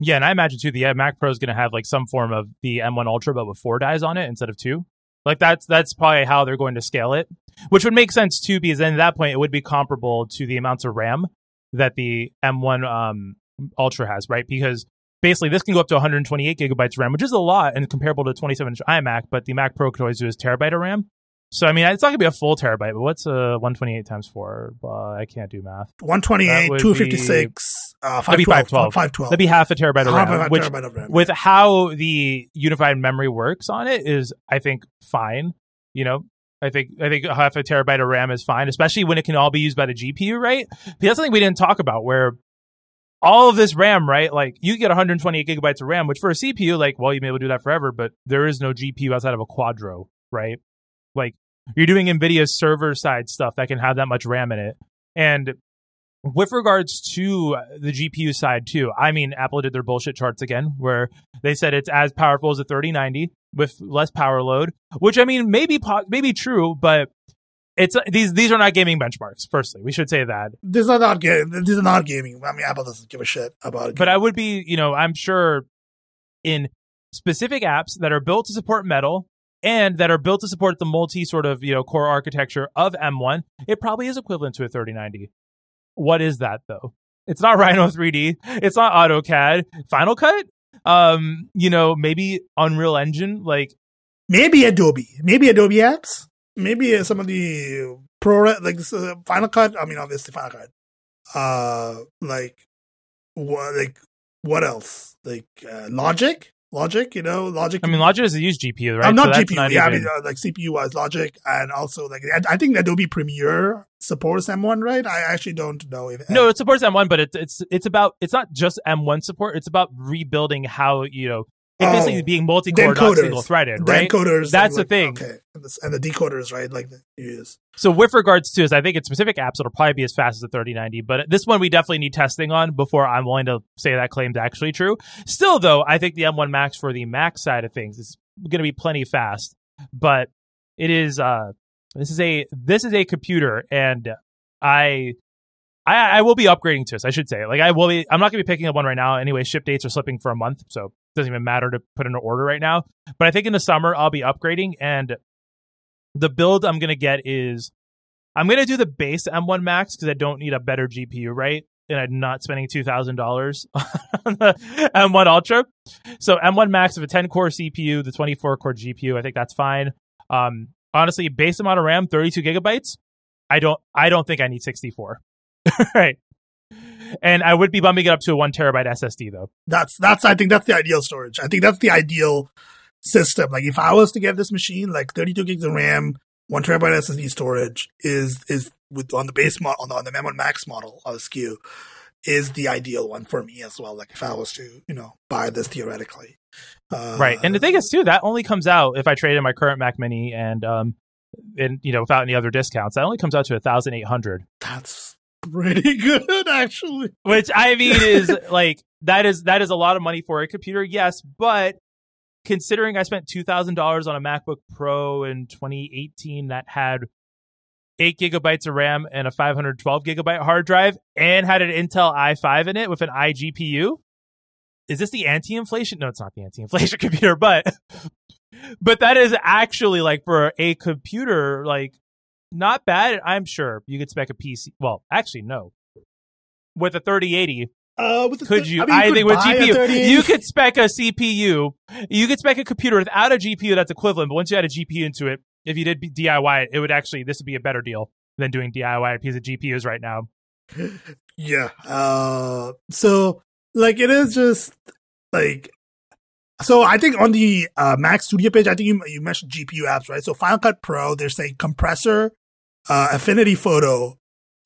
Yeah, and I imagine too the uh, Mac Pro is going to have like some form of the M1 Ultra, but with four dies on it instead of two. Like that's that's probably how they're going to scale it, which would make sense too, because then at that point it would be comparable to the amounts of RAM that the M1 um, Ultra has, right? Because basically this can go up to 128 gigabytes of RAM, which is a lot and comparable to 27 inch iMac, but the Mac Pro could always do is terabyte of RAM. So I mean, it's not gonna be a full terabyte, but what's uh 128 times four? Uh, I can't do math. 128 would 256 uh, That'd be 512 512. 512 That'd be half a terabyte of Half RAM, which terabyte of RAM. with how the unified memory works on it is I think fine. You know, I think I think half a terabyte of RAM is fine, especially when it can all be used by the GPU, right? But that's something we didn't talk about where all of this RAM, right? Like you get 128 gigabytes of RAM, which for a CPU, like, well, you may be able to do that forever, but there is no GPU outside of a Quadro, right? Like you're doing NVIDIA's server side stuff that can have that much RAM in it. And with regards to the GPU side too, I mean, Apple did their bullshit charts again, where they said it's as powerful as a 3090 with less power load, which I mean, maybe po- maybe true, but it's these these are not gaming benchmarks. Firstly, we should say that. These are not ga- These are not gaming. I mean, Apple doesn't give a shit about it. But I would be, you know, I'm sure in specific apps that are built to support Metal and that are built to support the multi sort of, you know, core architecture of M1, it probably is equivalent to a 3090. What is that though? It's not Rhino 3D. It's not AutoCAD. Final Cut? Um, you know, maybe Unreal Engine. Like, maybe Adobe, maybe Adobe apps, maybe uh, some of the pro like uh, Final Cut. I mean, obviously Final Cut. Uh, like what? Like what else? Like uh, Logic, Logic. You know, Logic. I mean, Logic doesn't use GPU, right? I'm not So GPU. yeah, I mean, uh, like CPU wise, Logic, and also like I, I think Adobe Premiere supports M1, right? I actually don't know if No, it supports M1, but it's it's it's about it's not just M1 support. It's about rebuilding how you know it Oh, basically being multi-core, not single-threaded, right? encoders. That's the thing. Okay, and the, and the decoders, right? Like the, use. So with regards to, is I think in specific apps it'll probably be as fast as the 3090, but this one we definitely need testing on before I'm willing to say that claim's actually true. Still, though, I think the M1 Max for the Mac side of things is going to be plenty fast, but it is uh this is a this is a computer, and I. I, I will be upgrading to this. I should say, like, I will be. I'm not going to be picking up one right now. Anyway, ship dates are slipping for a month, so doesn't even matter to put in an order right now. But I think in the summer I'll be upgrading, and the build I'm gonna get is I'm gonna do the base M1 Max because I don't need a better GPU, right? And I'm not spending two thousand dollars on the M1 Ultra. So M1 Max with a 10 core CPU, the 24 core GPU, I think that's fine. Um, honestly, base amount of RAM, 32 gigabytes. I don't, I don't think I need 64. right. And I would be bumping it up to a one terabyte SSD though. That's that's I think that's the ideal storage. I think that's the ideal system. Like if I was to get this machine, like 32 gigs of RAM, one terabyte SSD storage is is with on the base model on the, on the M1 Max model of SKU is the ideal one for me as well. Like if I was to you know buy this theoretically, uh, right? And the thing is too that only comes out if I trade in my current Mac Mini and um and you know without any other discounts. That only comes out to a thousand eight hundred. That's pretty good actually. Which I mean is like that is that is a lot of money for a computer, yes, but considering I spent two thousand dollars on a MacBook Pro in 2018 that had eight gigabytes of RAM and a 512 gigabyte hard drive, and had an Intel i5 in it with an iGPU. Is this the anti-inflation? No, it's not the anti-inflation computer, but but that is actually like for a computer, like not bad. I'm sure you could spec a PC. Well, actually, no. With a 3080, uh, with the, could you? I, mean, you I think with GPU, you could spec a CPU. You could spec a computer without a GPU that's equivalent. But once you add a GPU into it, if you did DIY it, it would actually this would be a better deal than doing DIY piece of GPUs right now. Yeah. Uh, so like it is just like so I think on the uh, Mac Studio page, I think you you mentioned GPU apps, right? So Final Cut Pro, there's a compressor, uh, Affinity Photo,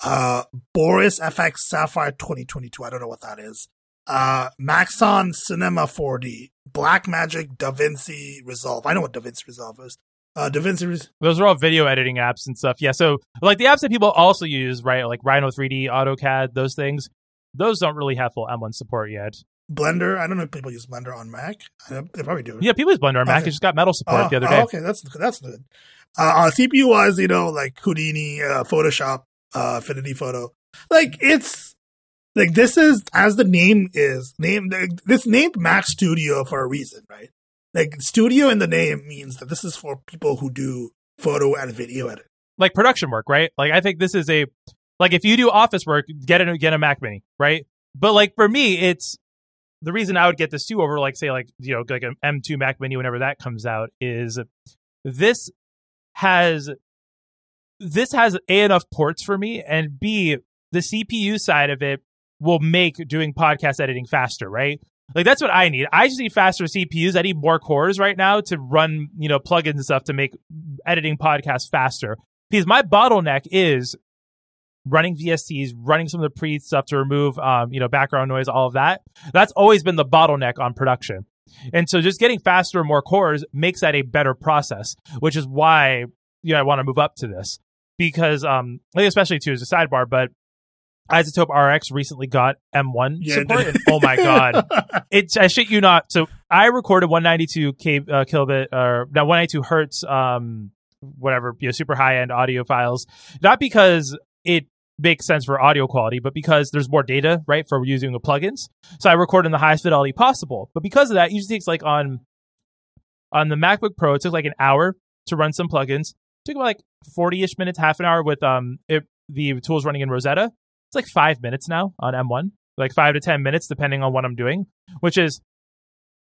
uh, Boris FX Sapphire 2022. I don't know what that is. Uh, Maxon Cinema 4D, Blackmagic DaVinci Resolve. I know what DaVinci Resolve is. Uh, DaVinci. Res- Those are all video editing apps and stuff. Yeah. So like the apps that people also use, right? Like Rhino 3D, AutoCAD, those things. Those don't really have full M1 support yet. Blender. I don't know if people use Blender on Mac. They probably do. Yeah, people use Blender on Mac. Okay. It just got Metal support the other day. Oh, okay, that's that's good. Uh, CPU wise, you know, like Houdini, uh, Photoshop, uh, Affinity Photo. Like it's like this is as the name is named. This named Mac Studio for a reason, right? Like studio in the name means that this is for people who do photo and video edit, like production work, right? Like I think this is a like if you do office work, get a get a Mac Mini, right? But like for me, it's the reason I would get this too over like say like you know like an M2 Mac Mini whenever that comes out is this has this has a enough ports for me and b the CPU side of it will make doing podcast editing faster, right? Like that's what I need. I just need faster CPUs. I need more cores right now to run, you know, plugins and stuff to make editing podcasts faster. Because my bottleneck is running VSTs, running some of the pre stuff to remove, um, you know, background noise, all of that. That's always been the bottleneck on production. And so just getting faster and more cores makes that a better process, which is why, you know, I want to move up to this because, um, especially too as a sidebar, but iZotope RX recently got M1 yeah, support. And, oh my god, it's I shit you not. So I recorded 192 k uh, kilobit or now 192 hertz, um, whatever, you know, super high end audio files. Not because it makes sense for audio quality, but because there's more data, right, for using the plugins. So I record in the highest fidelity possible. But because of that, it usually takes like on on the MacBook Pro, it took like an hour to run some plugins. It took about like 40-ish minutes, half an hour with um it, the tools running in Rosetta. It's like five minutes now on M1, like five to ten minutes depending on what I'm doing, which is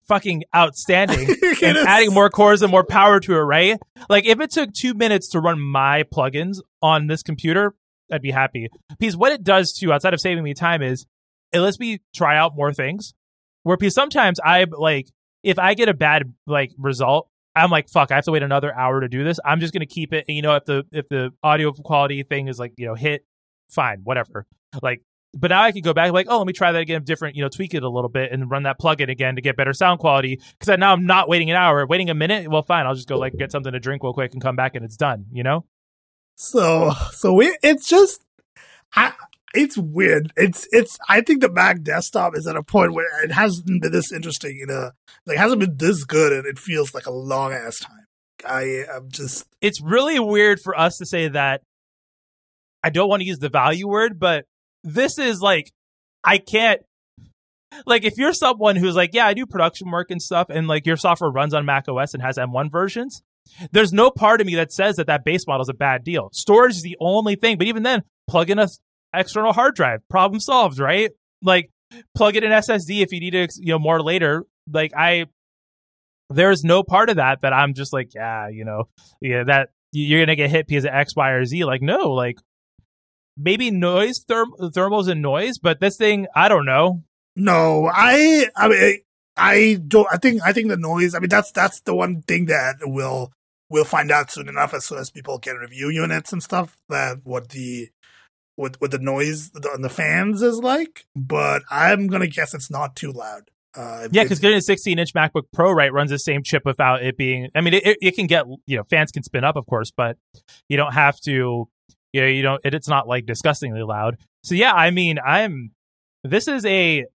fucking outstanding and adding more cores and more power to it, right? Like if it took two minutes to run my plugins on this computer, I'd be happy. Because what it does too, outside of saving me time, is it lets me try out more things. Where because sometimes I like if I get a bad like result, I'm like, fuck, I have to wait another hour to do this. I'm just gonna keep it. And, you know, if the if the audio quality thing is like you know hit, fine, whatever. Like, but now I can go back like, oh, let me try that again, different, you know, tweak it a little bit and run that plugin again to get better sound quality. Because now I'm not waiting an hour, waiting a minute. Well, fine, I'll just go like get something to drink real quick and come back and it's done. You know. So, so it, it's just, I, it's weird. It's, it's, I think the Mac desktop is at a point where it hasn't been this interesting in a, like, hasn't been this good and it feels like a long ass time. I am just. It's really weird for us to say that. I don't want to use the value word, but this is like, I can't, like, if you're someone who's like, yeah, I do production work and stuff, and like your software runs on Mac OS and has M1 versions, there's no part of me that says that that base model is a bad deal. Storage is the only thing, but even then, plug in a external hard drive, problem solved, right? Like plug in an SSD if you need it, you know, more later. Like I, there's no part of that that I'm just like, yeah, you know, yeah, that you're gonna get hit because of X, Y, or Z. Like no, like maybe noise, therm- thermals and noise, but this thing, I don't know. No, I, I mean, I don't. I think I think the noise. I mean, that's that's the one thing that we'll we'll find out soon enough as soon as people can review units and stuff. That what the what what the noise on the fans is like. But I'm gonna guess it's not too loud. Uh, yeah, because getting a 16 inch MacBook Pro right runs the same chip without it being. I mean, it, it can get you know fans can spin up, of course, but you don't have to. You know, you don't. It, it's not like disgustingly loud. So yeah, I mean, I'm. This is a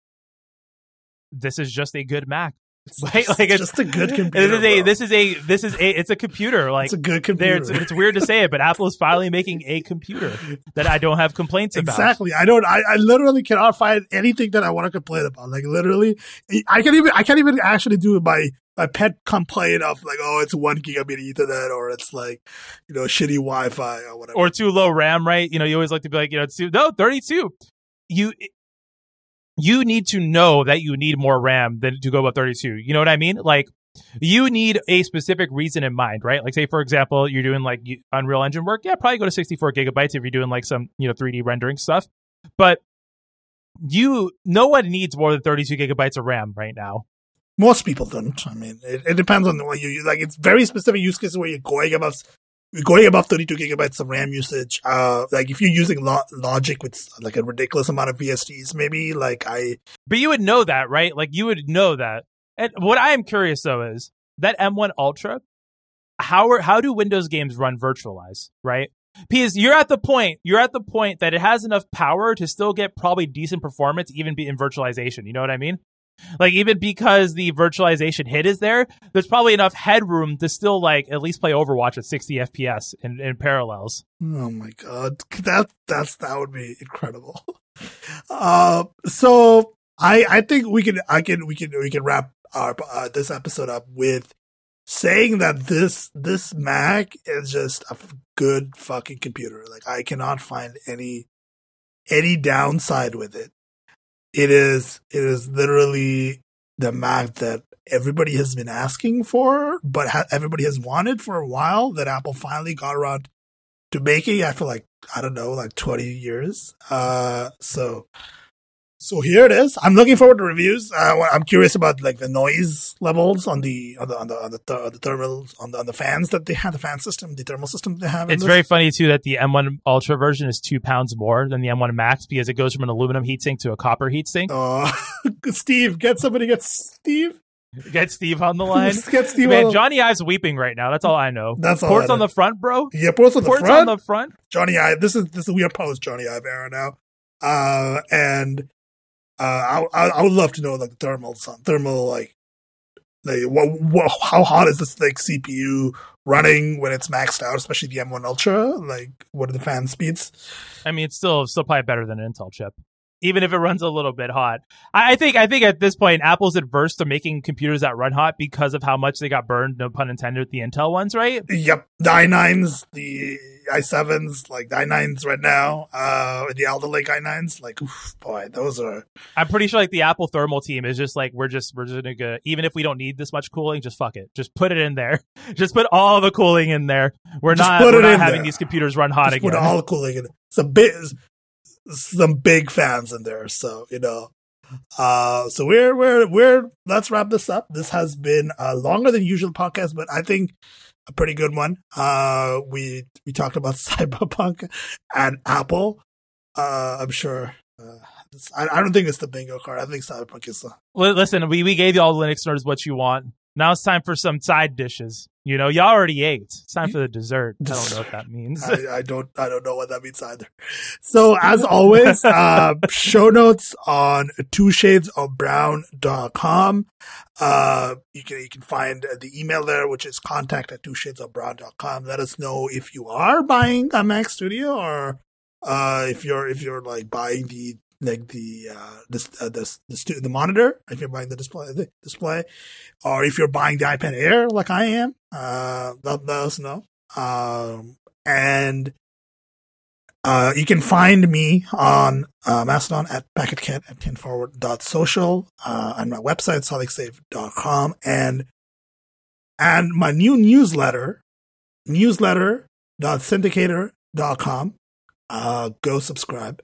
this is just a good Mac. Right? like it's just a good computer. This is a this is a this is a it's a computer. Like it's a good computer. It's, it's, weird to say it, but Apple is finally making a computer that I don't have complaints about. Exactly. I don't. I, I literally cannot find anything that I want to complain about. Like literally, I can't even. I can't even actually do my my pet complaint of like, oh, it's one gigabit Ethernet, or it's like, you know, shitty Wi-Fi or whatever, or too low RAM. Right? You know, you always like to be like, you know, it's too no thirty two. You you need to know that you need more RAM than to go above 32. You know what I mean? Like you need a specific reason in mind, right? Like say for example, you're doing like Unreal Engine work. Yeah, probably go to 64 gigabytes if you're doing like some, you know, 3D rendering stuff. But you no one needs more than 32 gigabytes of RAM right now. Most people don't. I mean, it, it depends on what you like. It's very specific use cases where you're going above going above 32 gigabytes of RAM usage, uh, like if you're using lo- Logic with like a ridiculous amount of VSTs, maybe like I. But you would know that, right? Like you would know that. And what I am curious though is that M1 Ultra. How are how do Windows games run virtualize, right? Because you're at the point, you're at the point that it has enough power to still get probably decent performance, even be in virtualization. You know what I mean? Like even because the virtualization hit is there, there's probably enough headroom to still like at least play Overwatch at 60 FPS in, in parallels. Oh my god, that that's that would be incredible. Uh, so I I think we can I can we can we can wrap our uh, this episode up with saying that this this Mac is just a good fucking computer. Like I cannot find any any downside with it it is it is literally the Mac that everybody has been asking for, but ha- everybody has wanted for a while. That Apple finally got around to making after like I don't know, like twenty years. Uh, so so here it is. I'm looking forward to reviews. Uh, I'm curious about like the noise levels on the on the on the on the, th- the thermals on the on the fans that they have, the fan system, the thermal system they have. It's very funny too that the M1 Ultra version is two pounds more than the M1 Max because it goes from an aluminum heatsink to a copper heatsink. Oh, Steve, get somebody get Steve. Get Steve on the line. get Steve. Man, Jony Ive's weeping right now. That's all I know. That's all. Ports on the front, bro. Yeah, ports on ports the front. on the front. Jony Ive. This is this is we are post Jony Ive era now. Uh, and uh, I, I, would love to know like thermal thermal like like what, what how hot is this like CPU running when it's maxed out, especially the M1 Ultra? Like what are the fan speeds? I mean, it's still still probably better than an Intel chip even if it runs a little bit hot. I, think I think at this point Apple's adverse to making computers that run hot because of how much they got burned, no pun intended, with the Intel ones, right? Yep. The i9s, the i7s, like the i9s right now, uh the Alder Lake i9s, like oof, boy, those are I'm pretty sure like the Apple thermal team is just like we're just we're just gonna go even if we don't need this much cooling, just fuck it. Just put it in there. Just put all the cooling in there. We're just not, we're not having there. these computers run hot just again. Put all the cooling in it. It's a bit some big fans in there. So, you know, uh, so we're, we're, we're, let's wrap this up. This has been a longer than usual podcast, but I think a pretty good one. Uh, we, we talked about Cyberpunk and Apple. Uh, I'm sure, uh, I, I, don't think it's the bingo card. I think Cyberpunk is the. Listen, we, we gave you all the Linux nerds what you want. Now it's time for some side dishes. You know, y'all already ate. It's time for the dessert. I don't know what that means. I, I, don't. I don't know what that means either. So as always, uh, show notes on two shades of brown.com. Uh, you can you can find the email there, which is contact at two shades of brown.com. Let us know if you are buying a Mac Studio or uh, if you're if you're like buying the like the uh, this uh, this the, stu- the monitor if you're buying the display the display, or if you're buying the iPad Air like I am, uh, let, let us know. Um, and uh, you can find me on uh, Mastodon at packetcat at tenforward.social, uh, and my website, solidsafe.com, and and my new newsletter, newsletter.syndicator.com. Uh, go subscribe.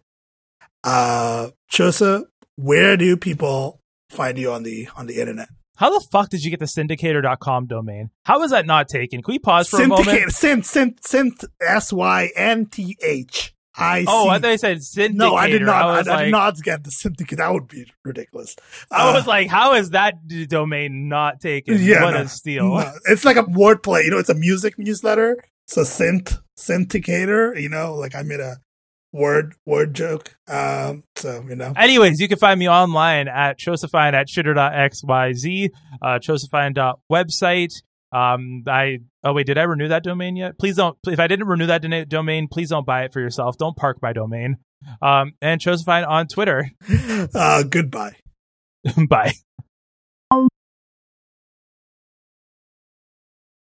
Uh, Chosa, where do people find you on the on the internet? How the fuck did you get the syndicator.com domain? How is that not taken? Can we pause for a moment? Synth, synth, synth, S Y N T H. I Oh, I thought you said syndicator. No, I did not. I, I, was I did not get the syndicate. That would be ridiculous. I Uh, was like, how is that d- domain not taken? Yeah, what no, a steal. no. it's like a wordplay. You know, it's a music newsletter. So synth, syndicator. You know, like I made a word word joke. Um, so you know, Anyways, you can find me online at Chosifine at shitter.xyz, uh, Chosifine.website. Um, I, oh wait, did I renew that domain yet? Please don't, if I didn't renew that domain, please don't buy it for yourself. Don't park my domain. Um, and Chosifine on Twitter. uh, goodbye. Bye.